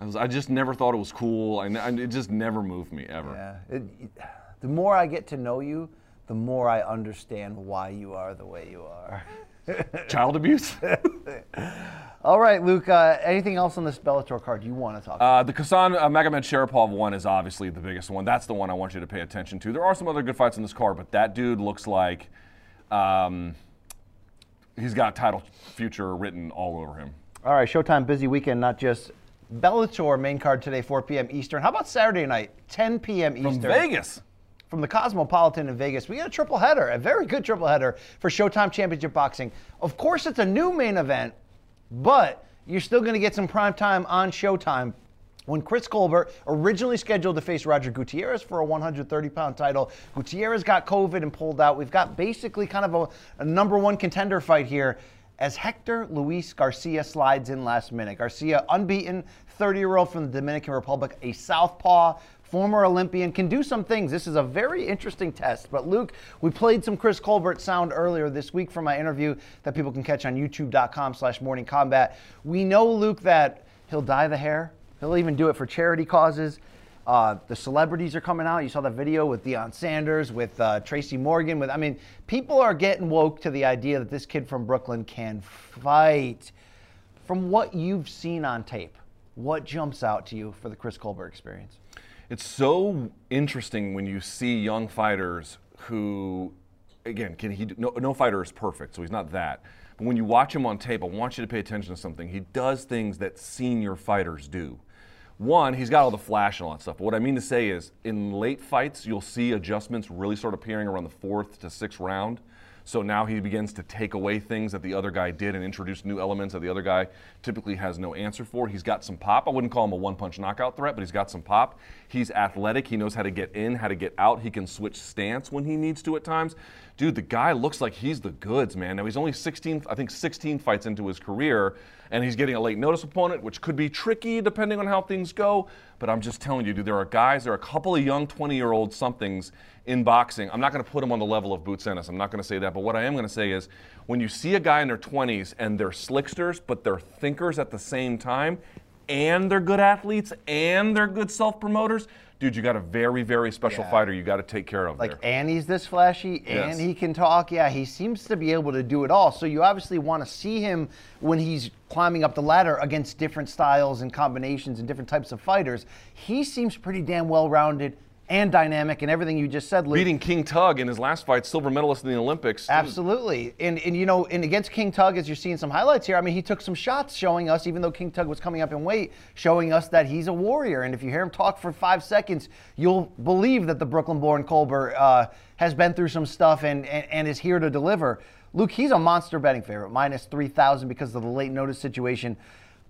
I was. I just never thought it was cool. I, I- it just never moved me ever. Yeah. It- the more I get to know you, the more I understand why you are the way you are. Child abuse. All right, Luke. Uh, anything else on this Bellator card you want to talk about? Uh, the Khasan uh, Magomedsharipov one is obviously the biggest one. That's the one I want you to pay attention to. There are some other good fights in this card, but that dude looks like um, he's got title future written all over him. All right, Showtime busy weekend, not just Bellator main card today, 4 p.m. Eastern. How about Saturday night, 10 p.m. Eastern? From Eastern? Vegas. From the Cosmopolitan in Vegas. We got a triple header, a very good triple header for Showtime Championship Boxing. Of course, it's a new main event, but you're still going to get some prime time on Showtime. When Chris Colbert originally scheduled to face Roger Gutierrez for a 130 pound title, Gutierrez got COVID and pulled out. We've got basically kind of a, a number one contender fight here as Hector Luis Garcia slides in last minute. Garcia, unbeaten, 30 year old from the Dominican Republic, a southpaw, former Olympian, can do some things. This is a very interesting test. But Luke, we played some Chris Colbert sound earlier this week from my interview that people can catch on youtube.com slash morning kombat. We know, Luke, that he'll dye the hair. He'll even do it for charity causes. Uh, the celebrities are coming out. You saw that video with Deion Sanders, with uh, Tracy Morgan. With I mean, people are getting woke to the idea that this kid from Brooklyn can fight. From what you've seen on tape, what jumps out to you for the Chris Colbert experience? It's so interesting when you see young fighters who, again, can he? No, no fighter is perfect, so he's not that. But when you watch him on tape, I want you to pay attention to something. He does things that senior fighters do. One, he's got all the flash and all that stuff. But what I mean to say is, in late fights, you'll see adjustments really start appearing around the fourth to sixth round. So now he begins to take away things that the other guy did and introduce new elements that the other guy typically has no answer for. He's got some pop. I wouldn't call him a one punch knockout threat, but he's got some pop. He's athletic. He knows how to get in, how to get out. He can switch stance when he needs to at times. Dude, the guy looks like he's the goods, man. Now he's only 16, I think 16 fights into his career, and he's getting a late notice opponent, which could be tricky depending on how things go. But I'm just telling you, dude, there are guys, there are a couple of young 20 year old somethings in boxing. I'm not going to put them on the level of Boots Ennis. I'm not going to say that. But what I am going to say is when you see a guy in their 20s and they're slicksters, but they're thinkers at the same time, and they're good athletes and they're good self promoters, dude, you got a very, very special Yeah. fighter you got to take care of Like, there. and he's this flashy, and Yes. he can talk. Yeah, he seems to be able to do it all. So you obviously want to see him when he's climbing up the ladder against different styles and combinations and different types of fighters. He seems pretty damn well rounded and dynamic, and everything you just said, Luke. Beating King Tug in his last fight, silver medalist in the Olympics. Absolutely. And, and you know, and against King Tug, as you're seeing some highlights here, I mean, he took some shots showing us, even though King Tug was coming up in weight, showing us that he's a warrior. And if you hear him talk for five seconds, you'll believe that the Brooklyn born Colbert uh, has been through some stuff and, and, and is here to deliver. Luke, he's a monster betting favorite, minus 3,000 because of the late notice situation.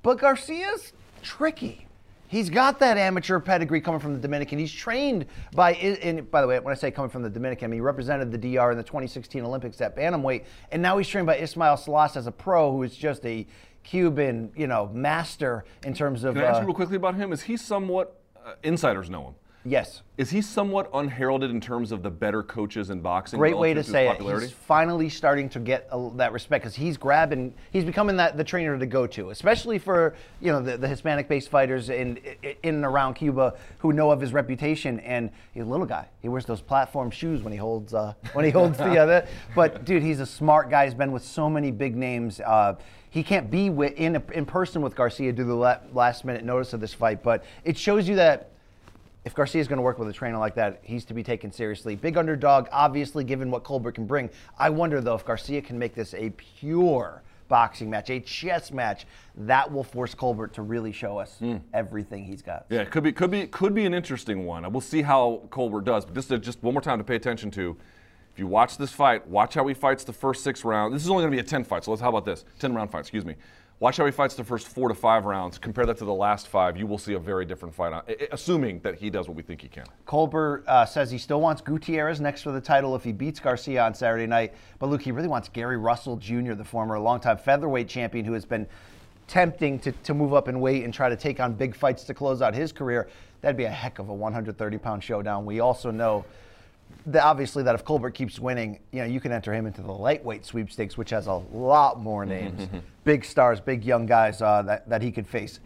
But Garcia's tricky. He's got that amateur pedigree coming from the Dominican. He's trained by, and by the way, when I say coming from the Dominican, I mean he represented the DR in the 2016 Olympics at bantamweight, and now he's trained by Ismail Salas as a pro, who is just a Cuban, you know, master in terms of. Can I ask uh, you real quickly about him? Is he somewhat, uh, insiders know him. Yes, Is he somewhat unheralded in terms of the better coaches in boxing? great way to say it. He's finally starting to get a, that respect because he's grabbing, he's becoming that the trainer to go to, especially for you know the, the Hispanic-based fighters in in and around Cuba who know of his reputation. And he's a little guy. He wears those platform shoes when he holds uh, when he holds the other. But dude, he's a smart guy. He's been with so many big names. Uh, he can't be with, in in person with Garcia due to the last minute notice of this fight, but it shows you that if Garcia is going to work with a trainer like that, he's to be taken seriously. Big underdog, obviously, given what Colbert can bring. I wonder, though, if Garcia can make this a pure boxing match, a chess match, that will force Colbert to really show us hmm. everything he's got. Yeah, it could be could be could be an interesting one. We'll see how Colbert does. But this is just one more time to pay attention to. If you watch this fight, watch how he fights the first six rounds. This is only going to be a 10 fight, so let's how about this? 10 round fight, excuse me. Watch how he fights the first four to five rounds. Compare that to the last five. You will see a very different fight, assuming that he does what we think he can. Colbert uh, says he still wants Gutierrez next for the title if he beats Garcia on Saturday night. But Luke, he really wants Gary Russell Jr., the former longtime featherweight champion who has been tempting to, to move up in weight and try to take on big fights to close out his career. That'd be a heck of a 130 pound showdown. We also know that obviously that if Colbert keeps winning, you know, you can enter him into the lightweight sweepstakes, which has a lot more names, big stars, big young guys uh, that, that he could face.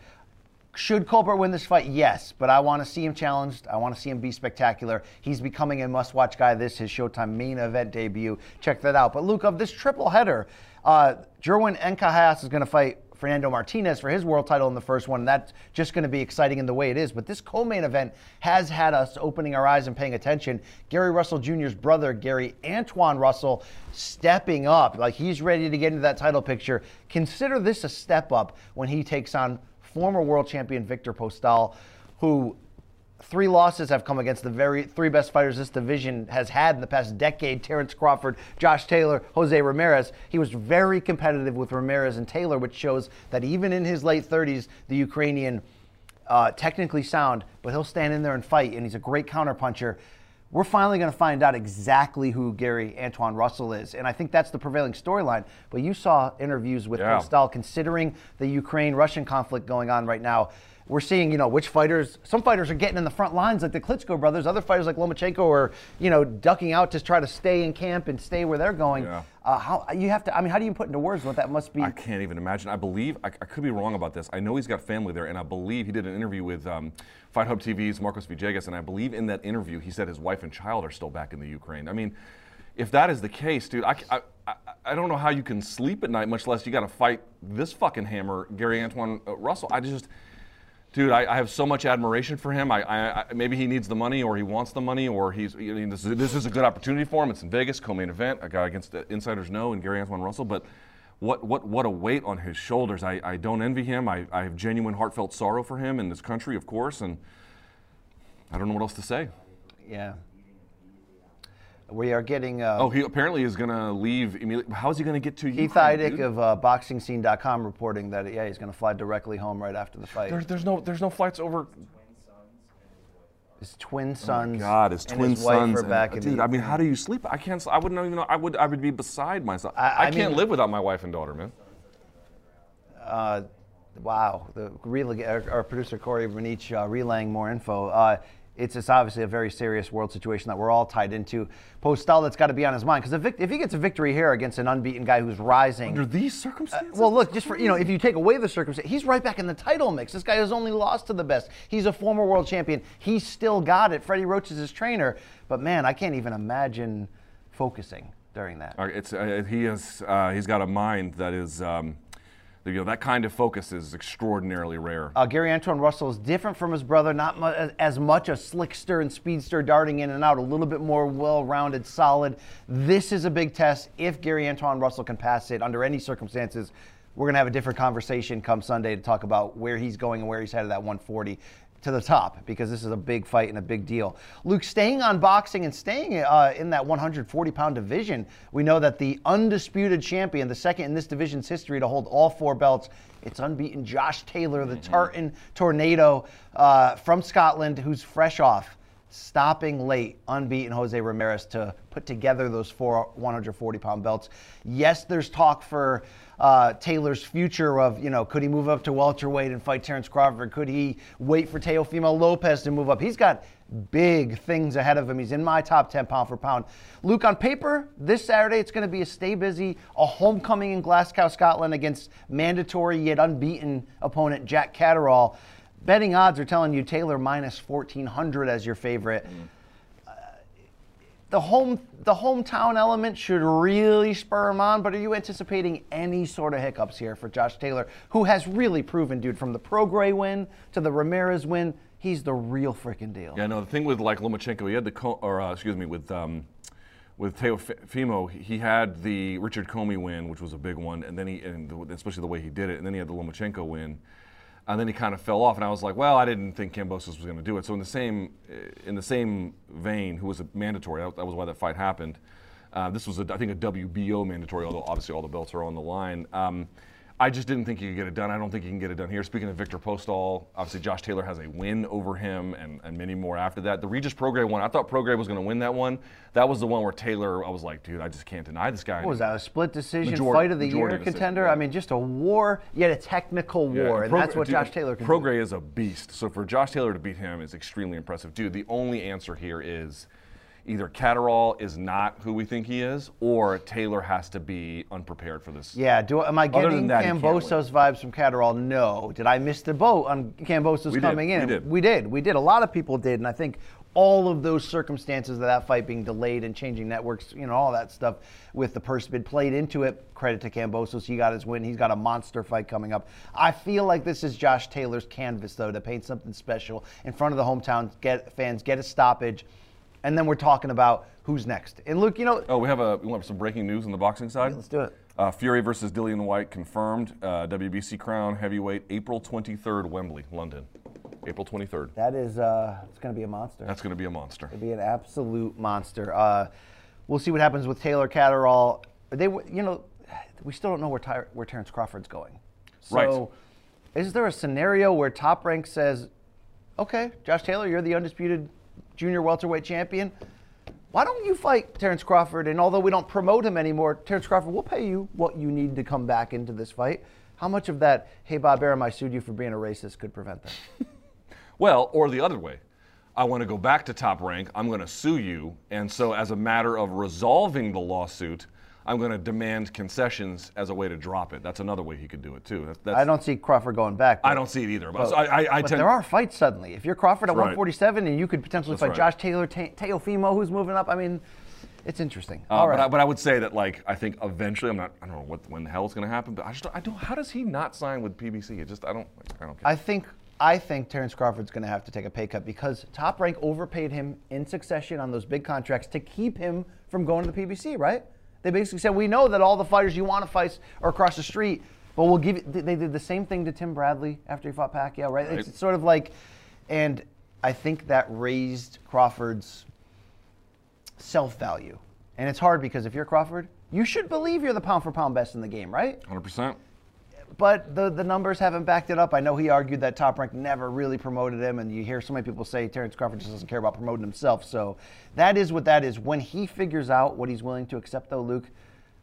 Should Colbert win this fight? Yes, but I want to see him challenged. I want to see him be spectacular. He's becoming a must-watch guy. This his Showtime main event debut. Check that out. But Luke, of this triple header, uh, Jerwin Ancajas is going to fight Fernando Martinez for his world title in the first one. That's just going to be exciting in the way it is. But this co-main event has had us opening our eyes and paying attention. Gary Russell Jr.'s brother, Gary Antoine Russell, stepping up. Like he's ready to get into that title picture. Consider this a step up when he takes on former world champion Victor Postol, who three losses have come against the very three best fighters this division has had in the past decade Terrence Crawford, Josh Taylor, Jose Ramirez. He was very competitive with Ramirez and Taylor, which shows that even in his late 30s, the Ukrainian, uh, technically sound, but he'll stand in there and fight, and he's a great counterpuncher. We're finally going to find out exactly who Gary Antoine Russell is, and I think that's the prevailing storyline. But you saw interviews with Yeah. Postol considering the Ukraine-Russian conflict going on right now we're seeing, you know, which fighters. Some fighters are getting in the front lines, like the Klitschko brothers. Other fighters, like Lomachenko, are, you know, ducking out to try to stay in camp and stay where they're going. Yeah. Uh, how you have to? I mean, how do you put into words what that must be? I can't even imagine. I believe I, I could be wrong about this. I know he's got family there, and I believe he did an interview with um, Fight Hub TV's Marcos Villegas, and I believe in that interview he said his wife and child are still back in the Ukraine. I mean, if that is the case, dude, I, I, I, I don't know how you can sleep at night, much less you got to fight this fucking hammer, Gary Antoine uh, Russell. I just dude, I, I have so much admiration for him. I, I, I maybe he needs the money, or he wants the money, or he's you know, this, is, this is a good opportunity for him. It's in Vegas, co-main event, a guy against the insiders know and Gary Antoine Russell, but. What, what, what a weight on his shoulders. I, I don't envy him. I, I have genuine, heartfelt sorrow for him in this country, of course, and I don't know what else to say. Yeah. We are getting. Uh, Oh, he apparently is going to leave immediately. How is he going to get to Keith Ukraine, Idec dude? of uh, BoxingScene.com reporting that yeah he's going to fly directly home right after the fight. There's, there's no there's no flights over. his twin sons. Oh God, his and twin his wife sons. are and- back in dude, the I mean, how do you sleep? I can't. sl- I wouldn't even know. I would. I would be beside myself. I- I, I can't mean- live without my wife and daughter, man. uh, wow, the relay, our, our producer Corey Renich uh, relaying more info. Uh, it's, it's obviously a very serious world situation that we're all tied into. Postol, that's got to be on his mind because if, if he gets a victory here against an unbeaten guy who's rising, Under these circumstances. well, look, just for you know, if you take away the circumstance, he's right back in the title mix. This guy has only lost to the best. He's a former world champion. He's still got it. Freddie Roach is his trainer, but man, I can't even imagine focusing during that. Uh, it's uh, he has uh, he's got a mind that is um, you know that kind of focus is extraordinarily rare. Uh, Gary Antoine Russell is different from his brother, not mu- as much a slickster and speedster darting in and out, a little bit more well rounded, solid. This is a big test. If Gary Antoine Russell can pass it under any circumstances, we're going to have a different conversation come Sunday to talk about where he's going and where he's headed at 140 to the top because this is a big fight and a big deal. Luke, staying on boxing and staying uh, in that 140 pound division, we know that the undisputed champion, the second in this division's history to hold all four belts, it's unbeaten Josh Taylor, the Tartan Tornado uh, from Scotland, who's fresh off stopping late, unbeaten Jose Ramirez to put together those four 140 pound belts. Yes, there's talk for uh, Taylor's future of, you know, could he move up to welterweight and fight Terrence Crawford? Could he wait for Teofimo Lopez to move up? He's got big things ahead of him. He's in my top 10 pound for pound. Luke, on paper, this Saturday it's going to be a stay busy, a homecoming in Glasgow, Scotland against mandatory yet unbeaten opponent Jack Catterall. Betting odds are telling you Taylor minus 1400 as your favorite. Uh, the home the hometown element should really spur him on, but are you anticipating any sort of hiccups here for Josh Taylor, who has really proven, dude, from the Prograis win to the Ramirez win, he's the real freaking deal. Yeah, no. The thing with like Lomachenko, he had the co- or uh, excuse me with um, with Teofimo, he had the Richard Commey win, which was a big one, and then he and the, especially the way he did it, and then he had the Lomachenko win, and then he kind of fell off, and I was like, well, I didn't think Kambosos was going to do it. So in the same in the same vein, who was a mandatory, that, that was why that fight happened. Uh, this was, a, I think, a WBO mandatory, although obviously all the belts are on the line. Um, I just didn't think he could get it done. I don't think he can get it done here. Speaking of Victor Postol, obviously Josh Taylor has a win over him and, and many more after that. The Regis Prograis one, I thought Prograis was going to win that one. That was the one where Taylor, I was like, dude, I just can't deny this guy. What was that, a split decision Majority- fight of the year decision, contender? yeah. I mean, just a war, yet a technical Yeah, war, and Prograis- that's what dude, Josh Taylor can do. Is a beast. So for Josh Taylor to beat him is extremely impressive. Dude, the only answer here is either Catterall is not who we think he is, or Taylor has to be unprepared for this. Yeah, do am I getting that, Kambosos vibes from Catterall? No. Did I miss the boat on Kambosos We did, coming in? we did. We did. We did. A lot of people did, and I think all of those circumstances of that fight being delayed and changing networks, you know, all that stuff with the purse bid played into it. Credit to Kambosos, he got his win. He's got a monster fight coming up. I feel like this is Josh Taylor's canvas, though, to paint something special in front of the hometown get fans, get a stoppage, and then we're talking about who's next. And Luke, you know, Oh, we have a we want some breaking news on the boxing side. let's do it. Uh, Fury versus Dillian Whyte confirmed. Uh, WBC crown heavyweight April 23rd, Wembley, London. April 23rd. That is, uh, it's going to be a monster. That's going to be a monster. It'd be an absolute monster. Uh, we'll see what happens with Taylor Catterall. They, you know, we still don't know where, Ty- where Terrence Crawford's going. So, Right. is there a scenario where Top Rank says, "Okay, Josh Taylor, you're the undisputed junior welterweight champion. Why don't you fight Terrence Crawford? And although we don't promote him anymore, Terrence Crawford, we'll pay you what you need to come back into this fight." How much of that, hey Bob Arum, I sued you for being a racist, could prevent that? Well, or the other way. I want to go back to top rank. I'm going to sue you. And so, as a matter of resolving the lawsuit, I'm going to demand concessions as a way to drop it. That's another way he could do it, too. That- that's, I don't see Crawford going back. I don't see it either. But, But, so I, I, I but tend, there are fights suddenly. If you're Crawford at That's right. 147 and you could potentially That's fight right. Josh Taylor, Ta- Teofimo, who's moving up, I mean, it's interesting. Uh, All but, right. I, but I would say that, like, I think eventually, I'm not, I don't know what when the hell it's going to happen, but I just, don't- I don't. How does he not sign with PBC? It just, I don't, I don't get. I think I think Terrence Crawford's going to have to take a pay cut because Top Rank overpaid him in succession on those big contracts to keep him from going to the PBC, right? They basically said, we know that all the fighters you want to fight are across the street, but we'll give you. They did the same thing to Tim Bradley after he fought Pacquiao, right? Right. It's sort of like, and I think that raised Crawford's self value. And it's hard because if you're Crawford, you should believe you're the pound for pound best in the game, right? 100%. But the, the numbers haven't backed it up. I know he argued that Top Rank never really promoted him, and you hear so many people say Terrence Crawford just doesn't care about promoting himself. So that is what that is. When he figures out what he's willing to accept, though, Luke,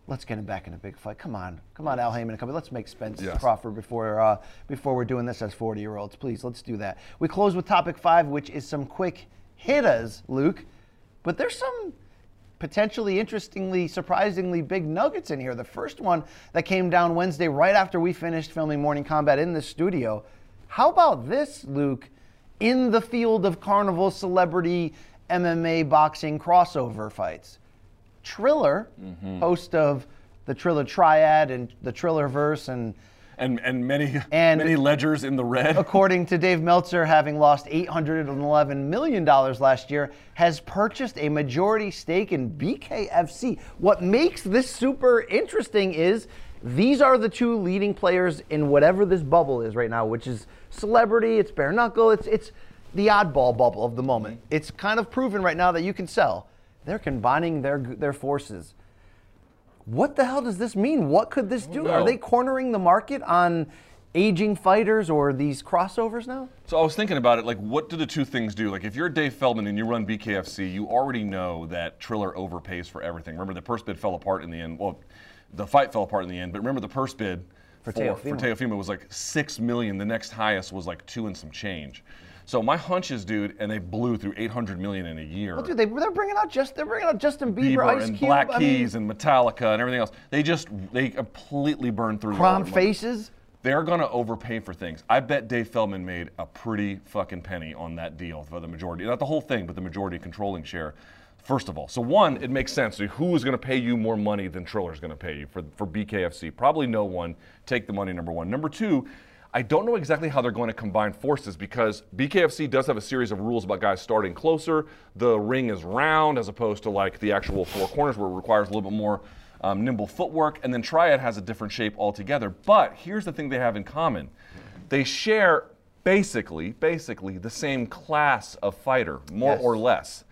let's get him back in a big fight. Come on, come on, Al Haymon and company. Let's make Spence Yes. Crawford before uh, before we're doing this as 40 year olds. Please, let's do that. We close with topic five, which is some quick hitters, Luke. But there's some potentially interestingly, surprisingly big nuggets in here. The first one that came down Wednesday right after we finished filming Morning Kombat in the studio. How about this, Luke? In the field of carnival celebrity MMA boxing crossover fights. Triller, mm-hmm. host of the Triller Triad and the Triller Verse and And and many And- many ledgers in the red. according to Dave Meltzer, having lost $811 million last year, has purchased a majority stake in BKFC. What makes this super interesting is these are the two leading players in whatever this bubble is right now, which is celebrity, it's bare knuckle, it's, it's the oddball bubble of the moment. It's kind of proven right now that you can sell. They're combining their, their forces. What the hell does this mean? What could this do? Are they cornering the market on aging fighters or these crossovers now? So I was thinking about it, like, what do the two things do? Like, if you're Dave Feldman and you run BKFC, you already know that Triller overpays for everything. Remember, the purse bid fell apart in the end. Well, the fight fell apart in the end, but remember the purse bid For for, Teofimo. for Teofimo was like six million. The next highest was like two and some change. So my hunch is, dude, and they blew through 800 million in a year. Well, dude, they, they're bringing out just they're bringing out Justin Bieber, Bieber Ice and Cube, Black I mean, Keys and Metallica and everything else. They just they completely burned through. their. Faces. They're going to overpay for things. I bet Dave Feldman made a pretty fucking penny on that deal for the majority, not the whole thing, but the majority controlling share. First of all, so one, it makes sense. So who is going to pay you more money than Triller's going to pay you for, for BKFC? Probably no one. Take the money, number one. Number two, I don't know exactly how they're going to combine forces because BKFC does have a series of rules about guys starting closer. The ring is round as opposed to like the actual four corners where it requires a little bit more um, nimble footwork. And then Triad has a different shape altogether. But here's the thing they have in common they share basically, basically the same class of fighter, more Yes. or less.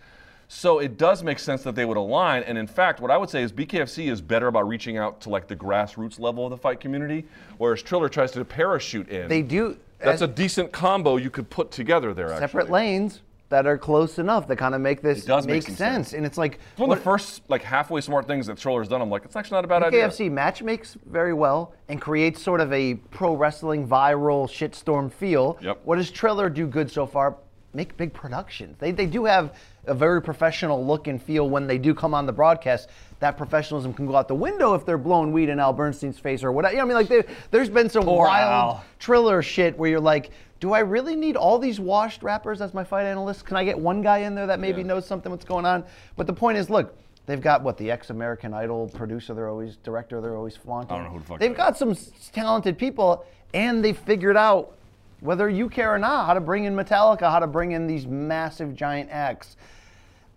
So it does make sense that they would align. And in fact, what I would say is BKFC is better about reaching out to like the grassroots level of the fight community, whereas Triller tries to parachute in. They do That's a decent combo you could put together there. separate actually. lanes that are close enough that kind of make this It does make make sense. sense. And it's like It's one of the first like halfway smart things that Triller's done. I'm like, it's actually not a bad idea. KFC match makes very well and creates sort of a pro wrestling viral shitstorm feel. Yep. What does Triller do good so far? Make big productions. They, they do have a very professional look and feel when they do come on the broadcast. That professionalism can go out the window if they're blowing weed in Al Bernstein's face or whatever. You know, I mean, like there- there's been some Poor wild Al. Triller shit where you're like, do I really need all these washed rappers as my fight analyst? Can I get one guy in there that maybe Yeah. knows something what's going on? But the point is, look, they've got what the ex-American Idol producer, they're always director, they're always flaunting. I don't know who the fuck They've that got some s- talented people, and they've figured out whether you care or not how to bring in Metallica, how to bring in these massive giant acts.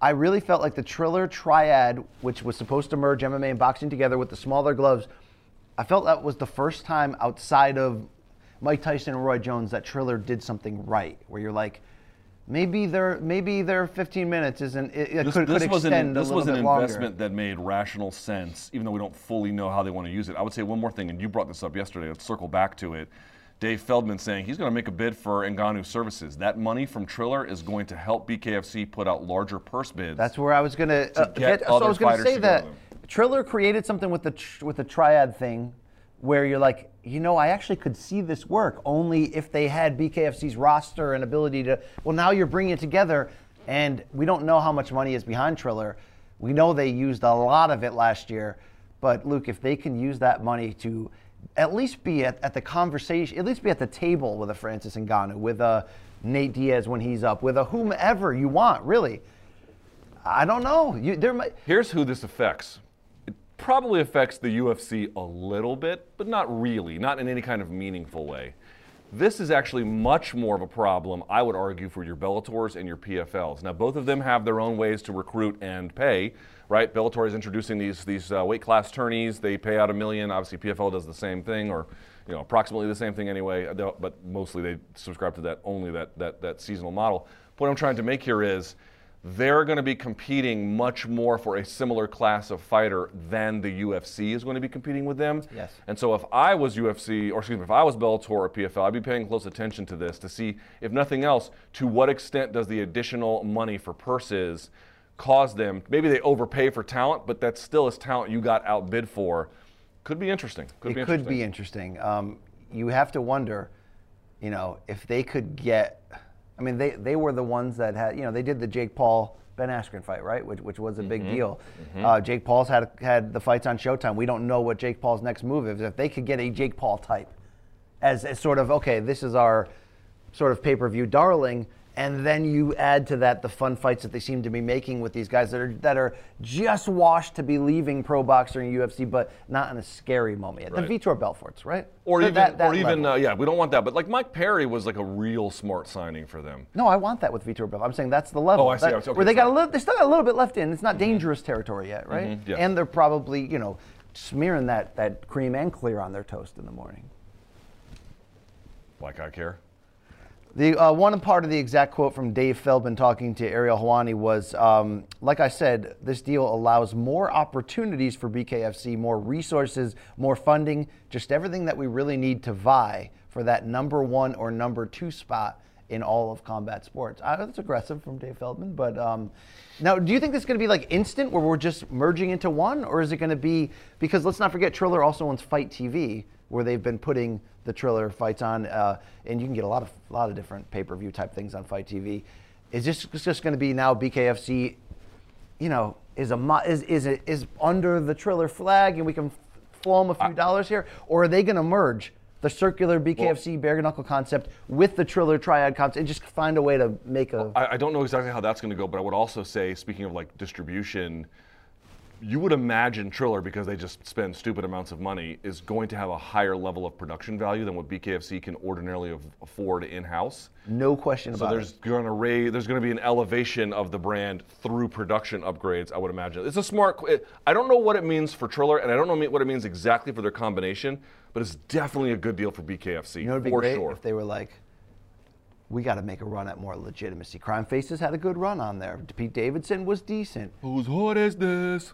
I really felt like the Triller Triad, which was supposed to merge MMA and boxing together with the smaller gloves, I felt that was the first time outside of Mike Tyson and Roy Jones that Triller did something right, where you're like, maybe their maybe their 15 minutes isn't it, it This, could, this could was extend an, this was an investment that made rational sense, even though we don't fully know how they want to use it. I would say one more thing, and you brought this up yesterday. Let's circle back to it. Dave Feldman saying he's going to make a bid for Ngannou services. That money from Triller is going to help BKFC put out larger purse bids. That's where I was gonna uh, get So I was gonna say that Triller created something with the tr- with the triad thing, where you're like, you know, I actually could see this work only if they had BKFC's roster and ability to. Well, now you're bringing it together, and we don't know how much money is behind Triller. We know they used a lot of it last year, but Luke, if they can use that money to at least be at, at the conversation, at least be at the table with a Francis Ngannou, with a Nate Diaz when he's up, with a whomever you want, really. I don't know. You, there might. Here's who this affects. It probably affects the UFC a little bit, but not really, not in any kind of meaningful way. This is actually much more of a problem, I would argue, for your Bellators and your PFLs. Now, both of them have their own ways to recruit and pay, right? Bellator is introducing these these uh, weight class tourneys. They pay out a million. Obviously, PFL does the same thing, or you know, approximately the same thing anyway. But mostly they subscribe to that only that that that seasonal model. What I'm trying to make here is they're going to be competing much more for a similar class of fighter than the UFC is going to be competing with them. Yes. And so if I was UFC, or excuse me, if I was Bellator or PFL, I'd be paying close attention to this to see, if nothing else, to what extent does the additional money for purses cause them, maybe they overpay for talent, but that still is talent you got outbid for. Could be interesting. Could it be could be interesting. Um, you have to wonder, you know, if they could get. I mean, they, they were the ones that had, you know, they did the Jake Paul Ben Askren fight, right? Which, which was a big Mm-hmm. deal. Uh, Jake Paul's had had the fights on Showtime. We don't know what Jake Paul's next move is. If they could get a Jake Paul type as, as sort of okay, this is our sort of pay per view darling, and then you add to that the fun fights that they seem to be making with these guys that are that are just washed to be leaving pro boxer and UFC, but not in a scary moment yet. Right. The Vitor Belforts, right? Or even, that- that or even, uh, yeah, we don't want that. But like Mike Perry was like a real smart signing for them. No, I want that with Vitor Belfort. I'm saying that's the level. Oh, I see. That- Okay, where they got a little, they still got a little bit left in. It's not dangerous territory yet, right? Mhm, yeah. And they're probably, you know, smearing that that cream and clear on their toast in the morning. Like I care. The uh, one part of the exact quote from Dave Feldman talking to Ariel Helwani was, um, like I said, this deal allows more opportunities for BKFC, more resources, more funding, just everything that we really need to vie for that number one or number two spot in all of combat sports. I that's aggressive from Dave Feldman, but um, now, do you think this is going to be like instant, where we're just merging into one, or is it going to be because let's not forget Triller also owns FITE TV, where they've been putting the Triller fights on, uh, and you can get a lot of a lot of different pay-per-view type things on FITE TV. Is this just going to be now BKFC? You know, is a is is it is under the Triller flag, and we can flow them a few dollars here, or are they going to merge? The circular BKFC bare knuckle concept with the Triller triad concept, and just find a way to make a. I, I don't know exactly how that's going to go, but I would also say, speaking of like distribution, you would imagine Triller, because they just spend stupid amounts of money, is going to have a higher level of production value than what BKFC can ordinarily afford in house. no question So about there's it. going to raise, there's going to be an elevation of the brand through production upgrades. I would imagine it's a smart. qu- I don't know what it means for Triller, and I don't know what it means exactly for their combination, but it's definitely a good deal for BKFC You know, it'd be for great sure. if they were like, we got to make a run at more legitimacy. Crime Faces had a good run on there. Pete Davidson was decent. Whose hood is this?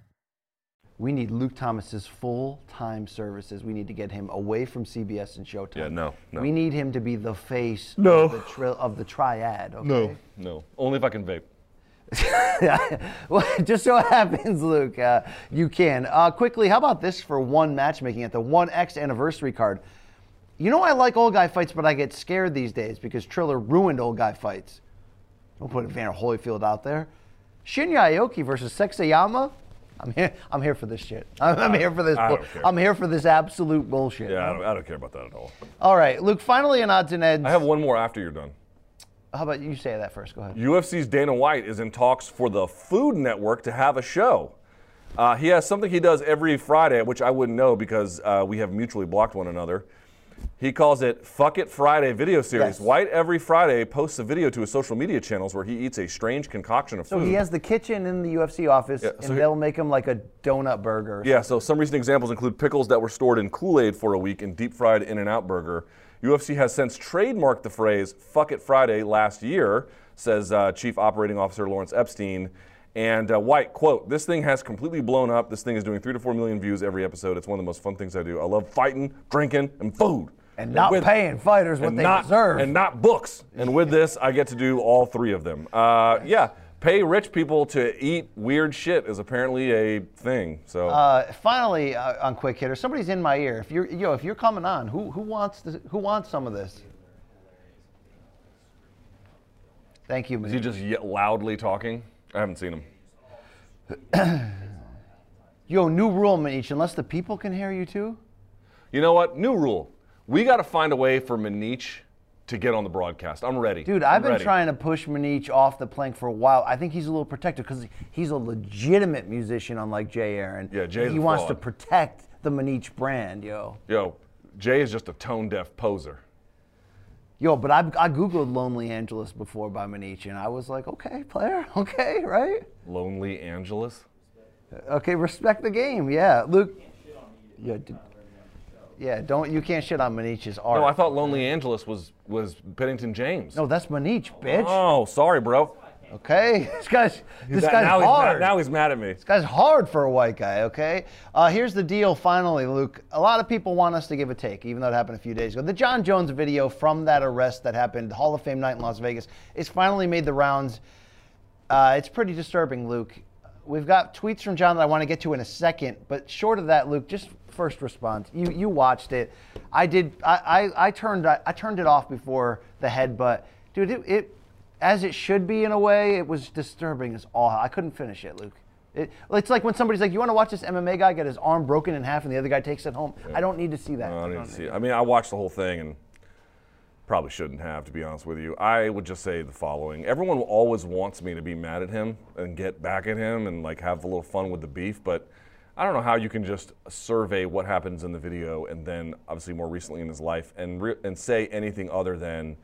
We need Luke Thomas's full-time services. We need to get him away from CBS and Showtime. Yeah, no, no. We need him to be the face No. of, the tri- of the triad. Okay? No, no. Only if I can vape. well, just so happens, Luke, uh, you can. Uh, quickly, how about this for one matchmaking at the 1X anniversary card? You know, I like old guy fights, but I get scared these days because Triller ruined old guy fights. Don't put Evander Holyfield out there. Shinya Aoki versus Sexyama. I'm here. I'm here for this shit. I'm, I'm here for this. I don't care. I'm here for this absolute bullshit. Yeah, I don't, I don't care about that at all. All right, Luke. Finally, on odds and ends. I have one more after you're done. How about you say that first? Go ahead. UFC's Dana White is in talks for the Food Network to have a show. Uh, he has something he does every Friday, which I wouldn't know because uh, we have mutually blocked one another. He calls it Fuck It Friday video series. Yes. White every Friday posts a video to his social media channels where he eats a strange concoction of So food. he has the kitchen in the UFC office, Yeah, and so he- they'll make him like a donut burger. Yeah, so some recent examples include pickles that were stored in Kool Aid for a week and deep fried In N Out burger. UFC has since trademarked the phrase Fuck It Friday last year, says uh, Chief Operating Officer Lawrence Epstein. And uh, White, quote, this thing has completely blown up. This thing is doing three to four million views every episode. It's one of the most fun things I do. I love fighting, drinking, and food. And not with- paying fighters what they not, deserve. And not books. And with this, I get to do all three of them. Uh, yeah, pay rich people to eat weird shit is apparently a thing. So Uh, finally, uh, on quick hitter, somebody's in my ear. If you're, yo, if you're coming on, who who wants this, who wants some of this? Thank you, is he just loudly talking? I haven't seen him. Yo, new rule, Manish. Unless the people can hear you too. You know what? New rule. We got to find a way for Manich to get on the broadcast. I'm ready. Dude, I'm I've been ready. trying to push Manich off the plank for a while. I think he's a little protected because he's a legitimate musician, unlike Jay Aaron. Yeah, Jay's He a wants to protect the Manich brand, yo. Yo, Jay is just a tone deaf poser. Yo, but I, I Googled Lonely Angeles before by Manich, and I was like, okay, player, okay, right? Lonely Angeles. Okay, respect the game. Yeah, Luke. Yeah, d- yeah. Don't you can't shit on Manich's art. No, I thought Lonely Angeles was was Bennington James. No, that's Manich, bitch. Oh, sorry, bro. Okay, this guy's this That- guy's now, he's hard. mad, now he's mad at me. This guy's hard for a white guy, okay? Uh, here's the deal, finally, Luke. A lot of people want us to give a take, even though it happened a few days ago. The Jon Jones video from that arrest that happened, Hall of Fame night in Las Vegas, it's finally made the rounds. Uh, it's pretty disturbing, Luke. We've got tweets from Jon that I want to get to in a second, but short of that, Luke, just first response. You you watched it. I did. I I, I turned I, I turned it off before the headbutt, dude. It, it as it should be in a way. It was disturbing as all. I couldn't finish it, Luke. It, it's like when somebody's like, "You want to watch this MMA guy get his arm broken in half and the other guy takes it home." I don't need to see that. No, I don't need to see it. I mean, I watched the whole thing and probably shouldn't have, to be honest with you. I would just say the following: Everyone always wants me to be mad at him and get back at him and like have a little fun with the beef, but I don't know how you can just survey what happens in the video and then, obviously, more recently in his life, and re- and say anything other than.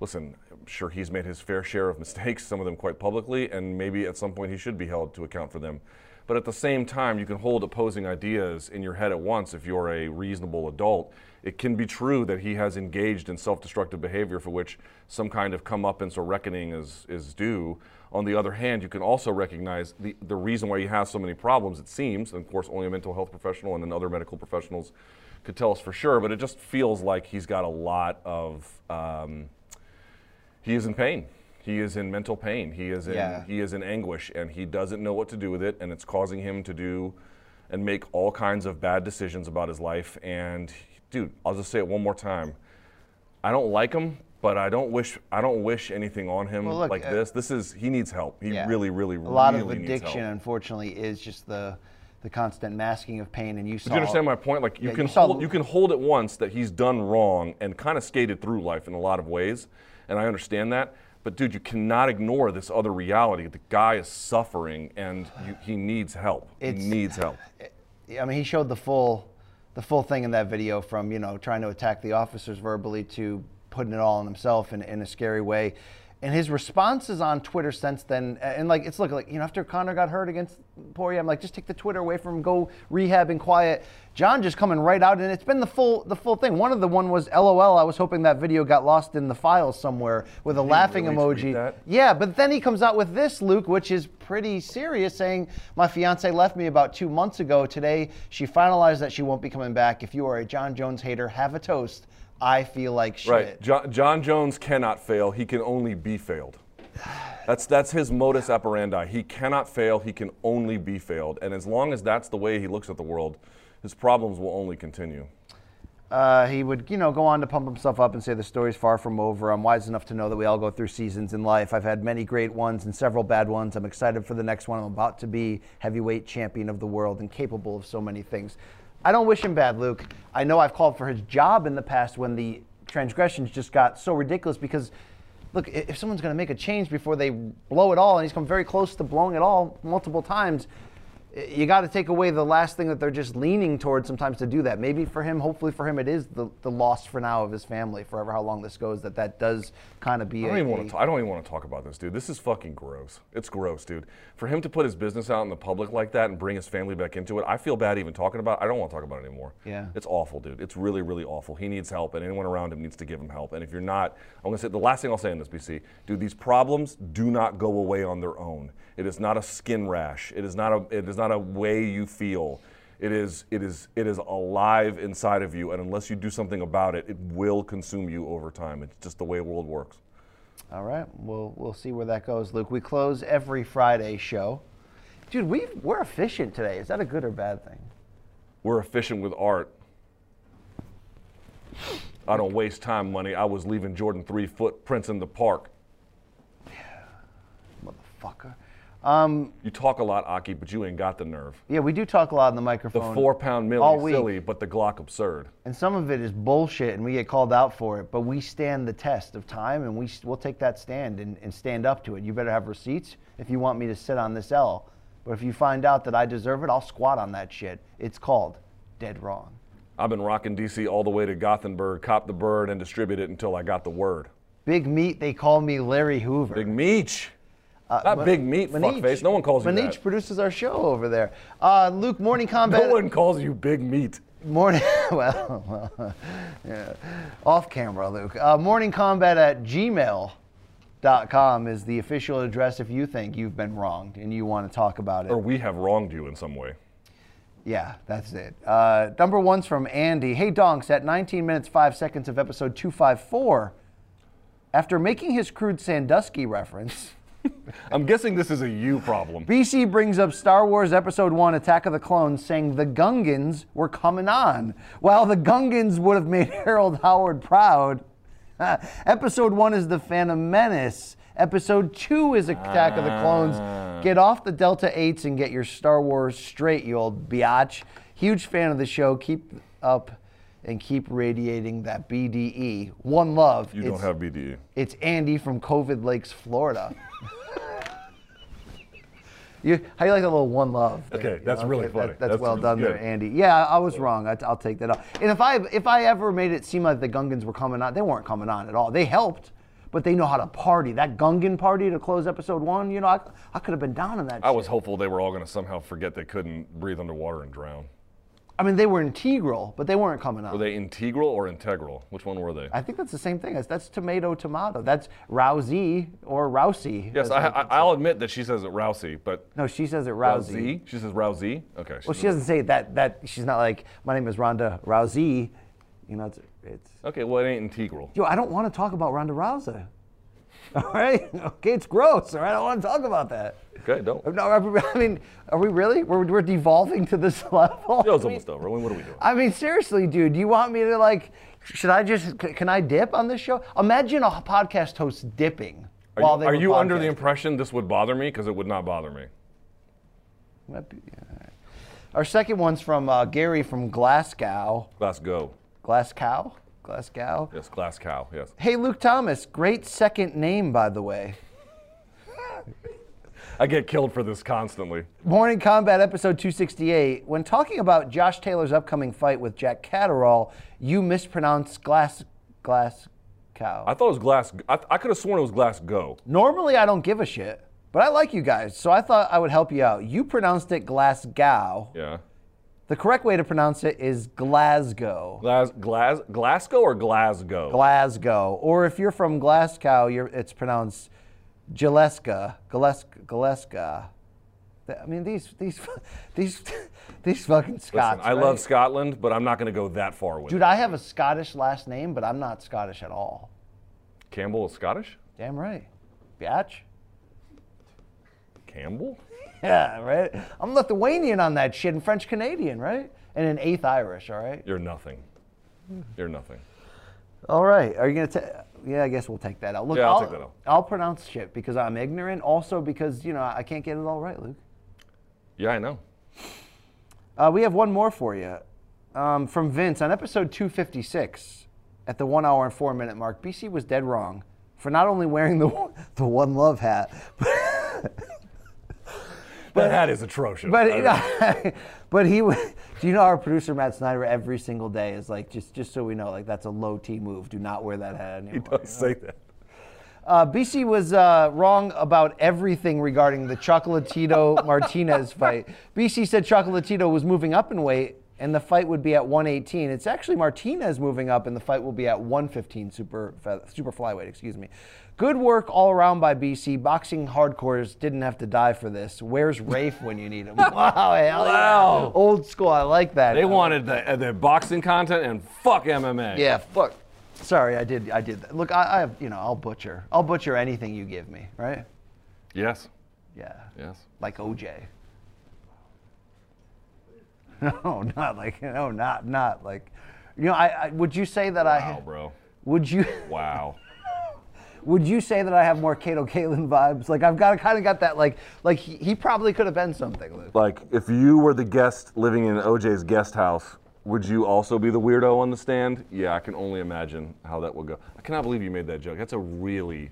Listen, I'm sure he's made his fair share of mistakes, some of them quite publicly, and maybe at some point he should be held to account for them. But at the same time, you can hold opposing ideas in your head at once if you're a reasonable adult. It can be true that he has engaged in self destructive behavior for which some kind of comeuppance or reckoning is, is due. On the other hand, you can also recognize the, the reason why he has so many problems, it seems, and of course, only a mental health professional and then other medical professionals could tell us for sure, but it just feels like he's got a lot of. Um, he is in pain. He is in mental pain. He is in Yeah. he is in anguish and he doesn't know what to do with it and it's causing him to do and make all kinds of bad decisions about his life and dude, I'll just say it one more time. I don't like him, but I don't wish I don't wish anything on him Well, look, like uh, this. This is he needs help. He Yeah. really really needs help. a lot really of addiction, unfortunately, is just the the constant masking of pain. And you saw. Do you understand my point? Like you Yeah, can you saw- hold, you can hold it once that he's done wrong and kind of skated through life in a lot of ways, and I understand that. But dude, you cannot ignore this other reality. The guy is suffering, and you, he needs help. It's- he needs help. I mean, he showed the full, the full thing in that video from you know trying to attack the officers verbally to putting it all on himself in, in a scary way, and his responses on Twitter since then, and like it's look like you know after Conor got hurt against Poirier, I'm like just take the Twitter away from him, go rehab and quiet. Jon just coming right out, and it's been the full the full thing. One of the one was LOL. I was hoping that video got lost in the files somewhere with a laughing really emoji. Yeah, but then he comes out with this, Luke, which is pretty serious, saying, My fiance left me about two months ago. Today, she finalized that she won't be coming back. If you are a Jon Jones hater, have a toast. I feel like shit. Right. Jon, Jon Jones cannot fail. He can only be failed. That's that's his modus operandi. He cannot fail. He can only be failed. And as long as that's the way he looks at the world, his problems will only continue. Uh, he would, you know, go on to pump himself up and say the story's far from over. I'm wise enough to know that we all go through seasons in life. I've had many great ones and several bad ones. I'm excited for the next one. I'm about to be heavyweight champion of the world and capable of so many things. I don't wish him bad, Luke. I know I've called for his job in the past when the transgressions just got so ridiculous because look, if someone's going to make a change before they blow it all, and he's come very close to blowing it all multiple times, you got to take away the last thing that they're just leaning towards sometimes to do that. Maybe for him, hopefully for him, it is the, the loss for now of his family, forever how long this goes, that that does kind of be I don't a- even want to. I don't even want to talk about this, dude. This is fucking gross. It's gross, dude. For him to put his business out in the public like that and bring his family back into it, I feel bad even talking about. it. I don't want to talk about it anymore. Yeah. It's awful, dude. It's really, really awful. He needs help, and anyone around him needs to give him help. And if you're not, I'm gonna say the last thing I'll say in this, BC, dude. These problems do not go away on their own. It is not a skin rash. It is not a. It is not a way you feel. It is. It is. It is alive inside of you, and unless you do something about it, it will consume you over time. It's just the way the world works. All right, we'll we'll see where that goes, Luke. We close every Friday show. Dude, we we're efficient today. Is that a good or bad thing? We're efficient with art. I don't waste time, money. I was leaving Jordan three footprints in the park. Yeah, motherfucker. Um, You talk a lot, Aki, but you ain't got the nerve. yeah, we do talk a lot on the microphone. The four pound all milli week. silly, but the Glock absurd. and some of it is bullshit, and we get called out for it. But we stand the test of time, and we we'll take that stand and, and stand up to it. You better have receipts if you want me to sit on this L. But if you find out that I deserve it, I'll squat on that shit. It's called dead wrong. I've been rocking DC all the way to Gothenburg, cop the bird, and distribute it until I got the word. Big meat. They call me Larry Hoover. Big Meech. Uh, Not Big Meat, Maniche. fuckface. No one calls you Maniche that. produces our show over there. Uh, Luke, morning kombat. No one calls you Big Meat. Morning, well, well yeah. off camera, Luke. Uh, morning kombat at gmail.com is the official address if you think you've been wronged and you want to talk about it. Or we have wronged you in some way. Yeah, that's it. Uh, number one's from Andy. Hey, Donks, at 19 minutes 5 seconds of episode 254, after making his crude Sandusky reference, I'm guessing this is a you problem. BC brings up Star Wars Episode 1 Attack of the Clones, saying the Gungans were coming on. While the Gungans would have made Harold Howard proud, Episode 1 is The Phantom Menace. Episode 2 is Attack of the ah. Clones. Get off the Delta 8s and get your Star Wars straight, you old biatch. Huge fan of the show. Keep up and keep radiating that BDE. One love. You don't have BDE. it's Andy from COVID Lakes, Florida. you, how you like that little one love? Okay, that's really that- funny. that's That's well really done there. Andy. Yeah, I was wrong. I, will take that up. And if I if I ever made it seem like the Gungans were coming on, they weren't coming on at all. They helped, but they know how to party. That Gungan party to close episode one, you know, I, I could have been down in that. I shit. was hopeful they were all going to somehow forget they couldn't breathe underwater and drown. I mean, they were integral, but they weren't coming up. Were they integral or integral? Which one were they? I think that's the same thing. That's, that's tomato, tomato. That's Rousey or Rousey. yes, I, I, I'll admit that she says it Rousey, but No, she says it Rousey. Rousey. She says Rousey. Okay. Well, she doesn't say that. That she's not like my name is Ronda Rousey. You know, it's, it's Okay, well, it ain't integral. yo. I don't want to talk about Ronda Rousey. All right, okay, it's gross. All right, I don't want to talk about that. Okay, don't. No, we- I mean, are we really? We're, we're devolving to this level. Show's I mean- almost over. I mean, what are we doing? I mean, seriously, dude, do you want me to like? Should I just? Can I dip on this show? Imagine a podcast host dipping Are while you, they are you under the impression this would bother me? Because it would not bother me. Might be- right. Our second one's from uh, Gary from Glasgow. Glasgow. Glasgow. Glasgow. Yes, glass cow. Yes. Hey, Luke Thomas, great second name, by the way. I get killed for this constantly. Morning Kombat episode 268. When talking about Josh Taylor's upcoming fight with Jack Catterall, you mispronounced glass glass cow. I thought it was glass. I, I could have sworn it was glass go. Normally, I don't give a shit, but I like you guys, so I thought I would help you out. You pronounced it Glasgow. Yeah. The correct way to pronounce it is Glasgow. Glas, Glas, Glasgow or Glasgow? Glasgow. Or if you're from Glasgow, you're, it's pronounced Galeska. Galeska. Galeska. I mean, these these these these fucking Scots. Listen, I right? love Scotland, but I'm not going to go that far with it. Dude, it. I have a Scottish last name, but I'm not Scottish at all. Campbell is Scottish? Damn right. Biatch. Campbell? Yeah, right? I'm Lithuanian on that shit and French Canadian, right? And an eighth Irish, all right? You're nothing. You're nothing. All right. Are you going to take. Yeah, I guess we'll take that out. Look, Yeah, I'll I'll, take that out. I'll pronounce shit because I'm ignorant. Also because, you know, I can't get it all right, Luke. Yeah, I know. Uh, we have one more for you um, from Vince on episode 256 at the one hour and four minute mark. BC was dead wrong for not only wearing the the one love hat, that that is atrocious. But I- but he do you know our producer Matt Snyder every single day is like just just so we know like that's a low T move. Do not wear that hat anymore. he does say that. Uh, BC was uh, wrong about everything regarding the Chocolatito Martinez fight. BC said Chocolatito was moving up in weight and the fight would be at 118. It's actually Martinez moving up and the fight will be at 115 super super flyweight. Excuse me. Good work all around by BC. Boxing hardcores didn't have to die for this. Where's Rafe when you need him? Wow, hell yeah. Wow. Old school. I like that. They wanted the, uh, the boxing content and fuck MMA. Yeah, fuck. Sorry, I did. I did. That. Look, I, I have. You know, I'll butcher. I'll butcher anything you give me. Right? Yes. Yeah. Yes. Like OJ. No, not like. No, not not like. You know, I, I would you say that I Wow, bro. would you Wow. would you say that I have more Kato Kaelin vibes? Like I've got kind of got that like like he, he probably could have been something. Luke. Like, if you were the guest living in OJ's guest house, would you also be the weirdo on the stand? Yeah, I can only imagine how that would go. I cannot believe you made that joke. That's a really.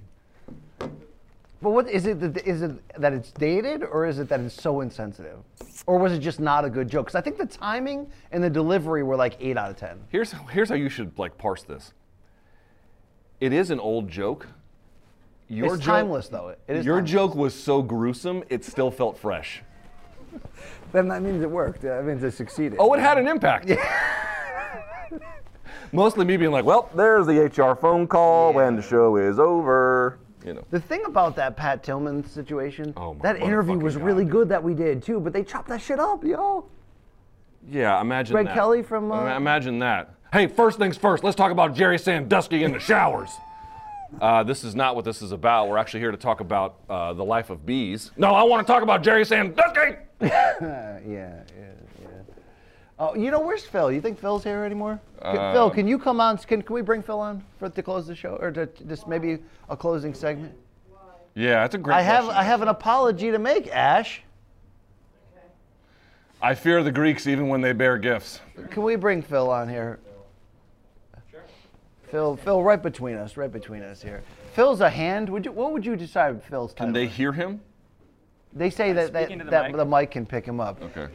But what is it? That, is it that it's dated, or is it that it's so insensitive, or was it just not a good joke? Because I think the timing and the delivery were like eight out of ten. Here's here's how you should like parse this. It is an old joke. Your It's joke- timeless, though. It is Your timeless. joke was so gruesome, it still felt fresh. Then that means it worked. That means it succeeded. Oh, it had an impact. Yeah. Mostly me being like, well, there's the HR phone call when the show is over. You know. The thing about that Pat Tillman situation, Oh, my that interview was motherfucking really good that we did too, but they chopped that shit up, yo. Yeah, imagine Greg that. Kelly from, uh, Ima- imagine that. Hey, first things first. Let's talk about Jerry Sandusky in the showers. Uh, this is not what this is about. We're actually here to talk about uh, the life of bees. No, I want to talk about Jerry Sandusky. Yeah, yeah, yeah. Oh, you know where's Phil? You think Phil's here anymore? Can- Uh, Phil, can you come on? Can, can we bring Phil on for to close the show, or to just maybe a closing segment? Yeah, that's a great. I have question. I have an apology to make, Ash. I fear the Greeks even when they bear gifts. Can we bring Phil on here? Sure. Phil, Phil, right between us, right between us here. Phil's a hand. Would you? What would you decide Phil's title? Can they is? hear him? They say that, that, the that mic? the mic can pick him up. Okay.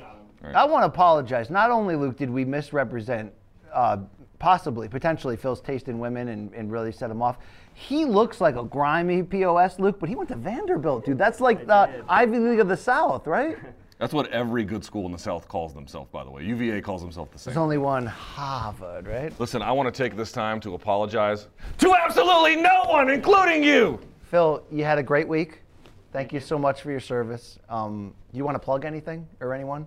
I want to apologize. Not only, Luke, did we misrepresent, uh, possibly, potentially, Phil's taste in women and, and really set him off. He looks like a grimy POS, Luke, but he went to Vanderbilt, dude. That's like the Ivy League of the South, right? That's what every good school in the South calls themselves, by the way. UVA calls themselves the same. There's only one Harvard, right? Listen, I want to take this time to apologize to absolutely no one, including you. Phil, you had a great week. Thank you so much for your service. Um, you want to plug anything or anyone?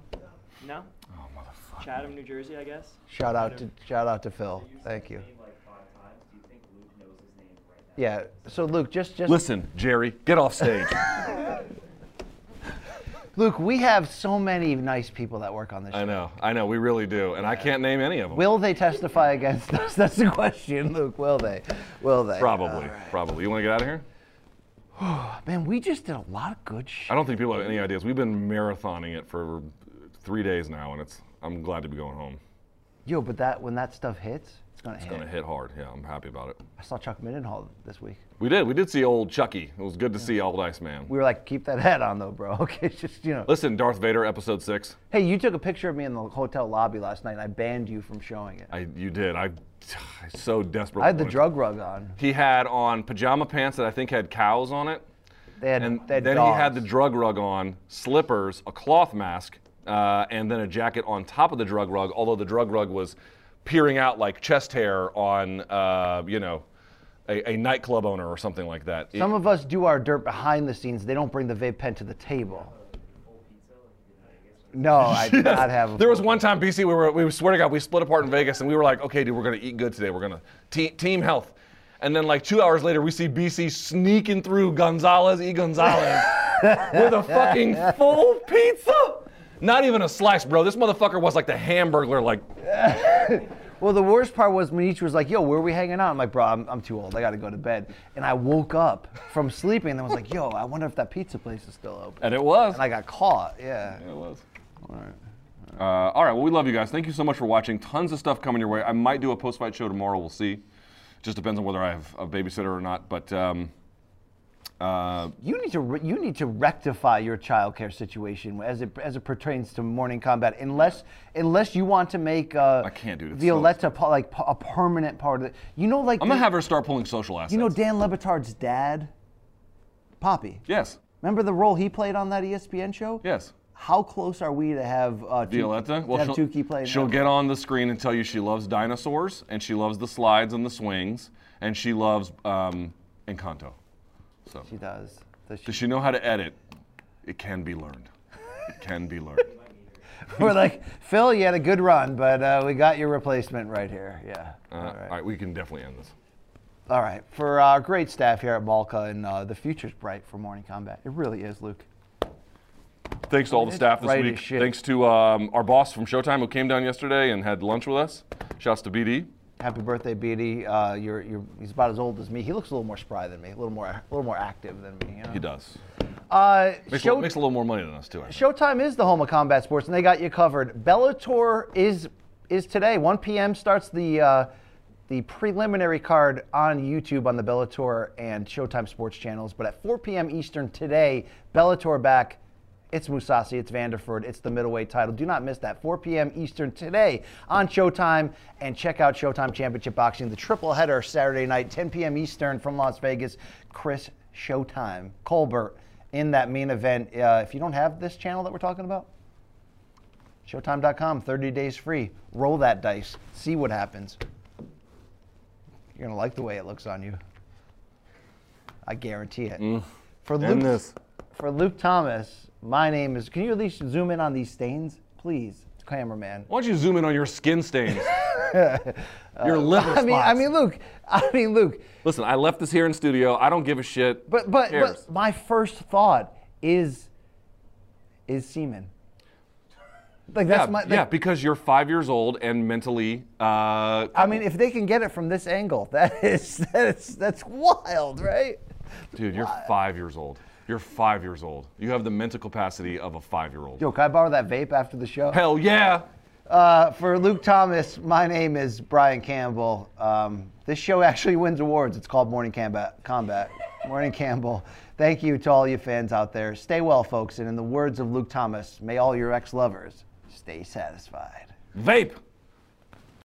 No? Oh, motherfucker. Chatham, New Jersey, I guess. Shout out to shout out to Phil. Thank you. Yeah. So Luke, just just Listen, Jerry, get off stage. Luke, we have so many nice people that work on this. I show. know, I know, we really do, and I can't name any of them. Will they testify against us? That's the question, Luke. Will they? Will they? Probably, probably. You want to get out of here? Man, we just did a lot of good shit. I don't think people have any ideas. We've been marathoning it for three days now, and it's. I'm glad to be going home. Yo, but that when that stuff hits, it's gonna It's hit. gonna hit hard. Yeah, I'm happy about it. I saw Chuck Mindenhall this week. We did. We did see old Chucky. It was good to see old Iceman. We were like, keep that head on though, bro. Okay, just you know. Listen, Darth Vader, episode six. Hey, you took a picture of me in the hotel lobby last night, and I banned you from showing it. I, you did. I, I so desperately. I had the drug rug on. He had on pajama pants that I think had cows on it. They had, And they had then he had the drug rug on, slippers, a cloth mask, uh, and then a jacket on top of the drug rug. Although the drug rug was peering out like chest hair on, uh, you know, a, a nightclub owner or something like that. Some of us do our dirt behind the scenes. They don't bring the vape pen to the table. No, I did not have. A There was one time, BC, we were, we swear to God, we split apart in Vegas, and we were like, okay, dude, we're gonna eat good today. We're gonna te- team health. And then like two hours later, we see BC sneaking through Gonzalez e Gonzalez with a fucking full pizza. Not even a slice, bro. This motherfucker was like the hamburger, like Well, the worst part was Manish was like, "Yo, where are we hanging out?" I'm like, "Bro, I'm, I'm too old. I got to go to bed." And I woke up from sleeping and I was like, "Yo, I wonder if that pizza place is still open." and it was. And I got caught. Yeah. It was. All right. Uh, all right. Well, we love you guys. Thank you so much for watching. Tons of stuff coming your way. I might do a post-fight show tomorrow. We'll see. Just depends on whether I have a babysitter or not. But um, Uh, You need to you need to rectify your childcare situation as it as it pertains to morning kombat. Unless unless you want to make uh, I can't do it. Violetta pa- like a permanent part of it. You know, like I'm gonna have her start pulling social assets. you know Dan Le Batard's dad, Poppy. Yes. Remember the role he played on that ESPN show? Yes. How close are we to have uh, Violetta. to Well, have she'll, Tukey play? she'll get on the screen and tell you she loves dinosaurs and she loves the slides and the swings and she loves um, Encanto. So, She does. Does she? does she know how to edit? It can be learned. It can be learned. We're like, Phil, you had a good run, but uh, we got your replacement right here. Yeah. Uh, All all right. right, we can definitely end this. All right. For our great staff here at Malka, and uh, the future's bright for Morning Kombat. It really is, Luke. Thanks to all the staff this week. Thanks to um, our boss from Showtime who came down yesterday and had lunch with us. Shouts to BD. Happy birthday, BD. Uh, you're, you're, he's about as old as me. He looks a little more spry than me, a little more, a little more active than me. You know? He does. Uh, Makes, show, a, makes a little more money than us too. Showtime is the home of combat sports, and they got you covered. Bellator is is today. 1 p.m. starts the uh, the preliminary card on YouTube on the Bellator and Showtime sports channels. But at 4 p.m. Eastern today, Bellator back. It's Mousasi, it's Vanderford, it's the middleweight title. Do not miss that. 4 p.m. Eastern today on Showtime. And check out Showtime Championship Boxing, the triple header Saturday night, 10 p.m. Eastern from Las Vegas. Chris Showtime, Colbert in that main event. Uh, if you don't have this channel that we're talking about, Showtime.com, 30 days free. Roll that dice, see what happens. You're gonna like the way it looks on you. I guarantee it. For Luke, for Luke Thomas, my name is. Can you at least zoom in on these stains, please, cameraman? Why don't you zoom in on your skin stains? your liver I mean, I spots. mean, Luke. I mean, Luke. Listen, I left this here in studio. I don't give a shit. But but, cares? but my first thought is is semen. Like that's yeah, my. like, yeah, because you're five years old and mentally. Uh, I mean, if they can get it from this angle, that is that's that's wild, right? dude, you're five years old. You're five years old. You have the mental capacity of a five-year-old. Yo, can I borrow that vape after the show? Hell yeah! Uh, for Luke Thomas, my name is Brian Campbell. Um, this show actually wins awards. It's called Morning Kombat. Kombat. Morning Campbell. Thank you to all you fans out there. Stay well, folks. And in the words of Luke Thomas, may all your ex-lovers stay satisfied. Vape.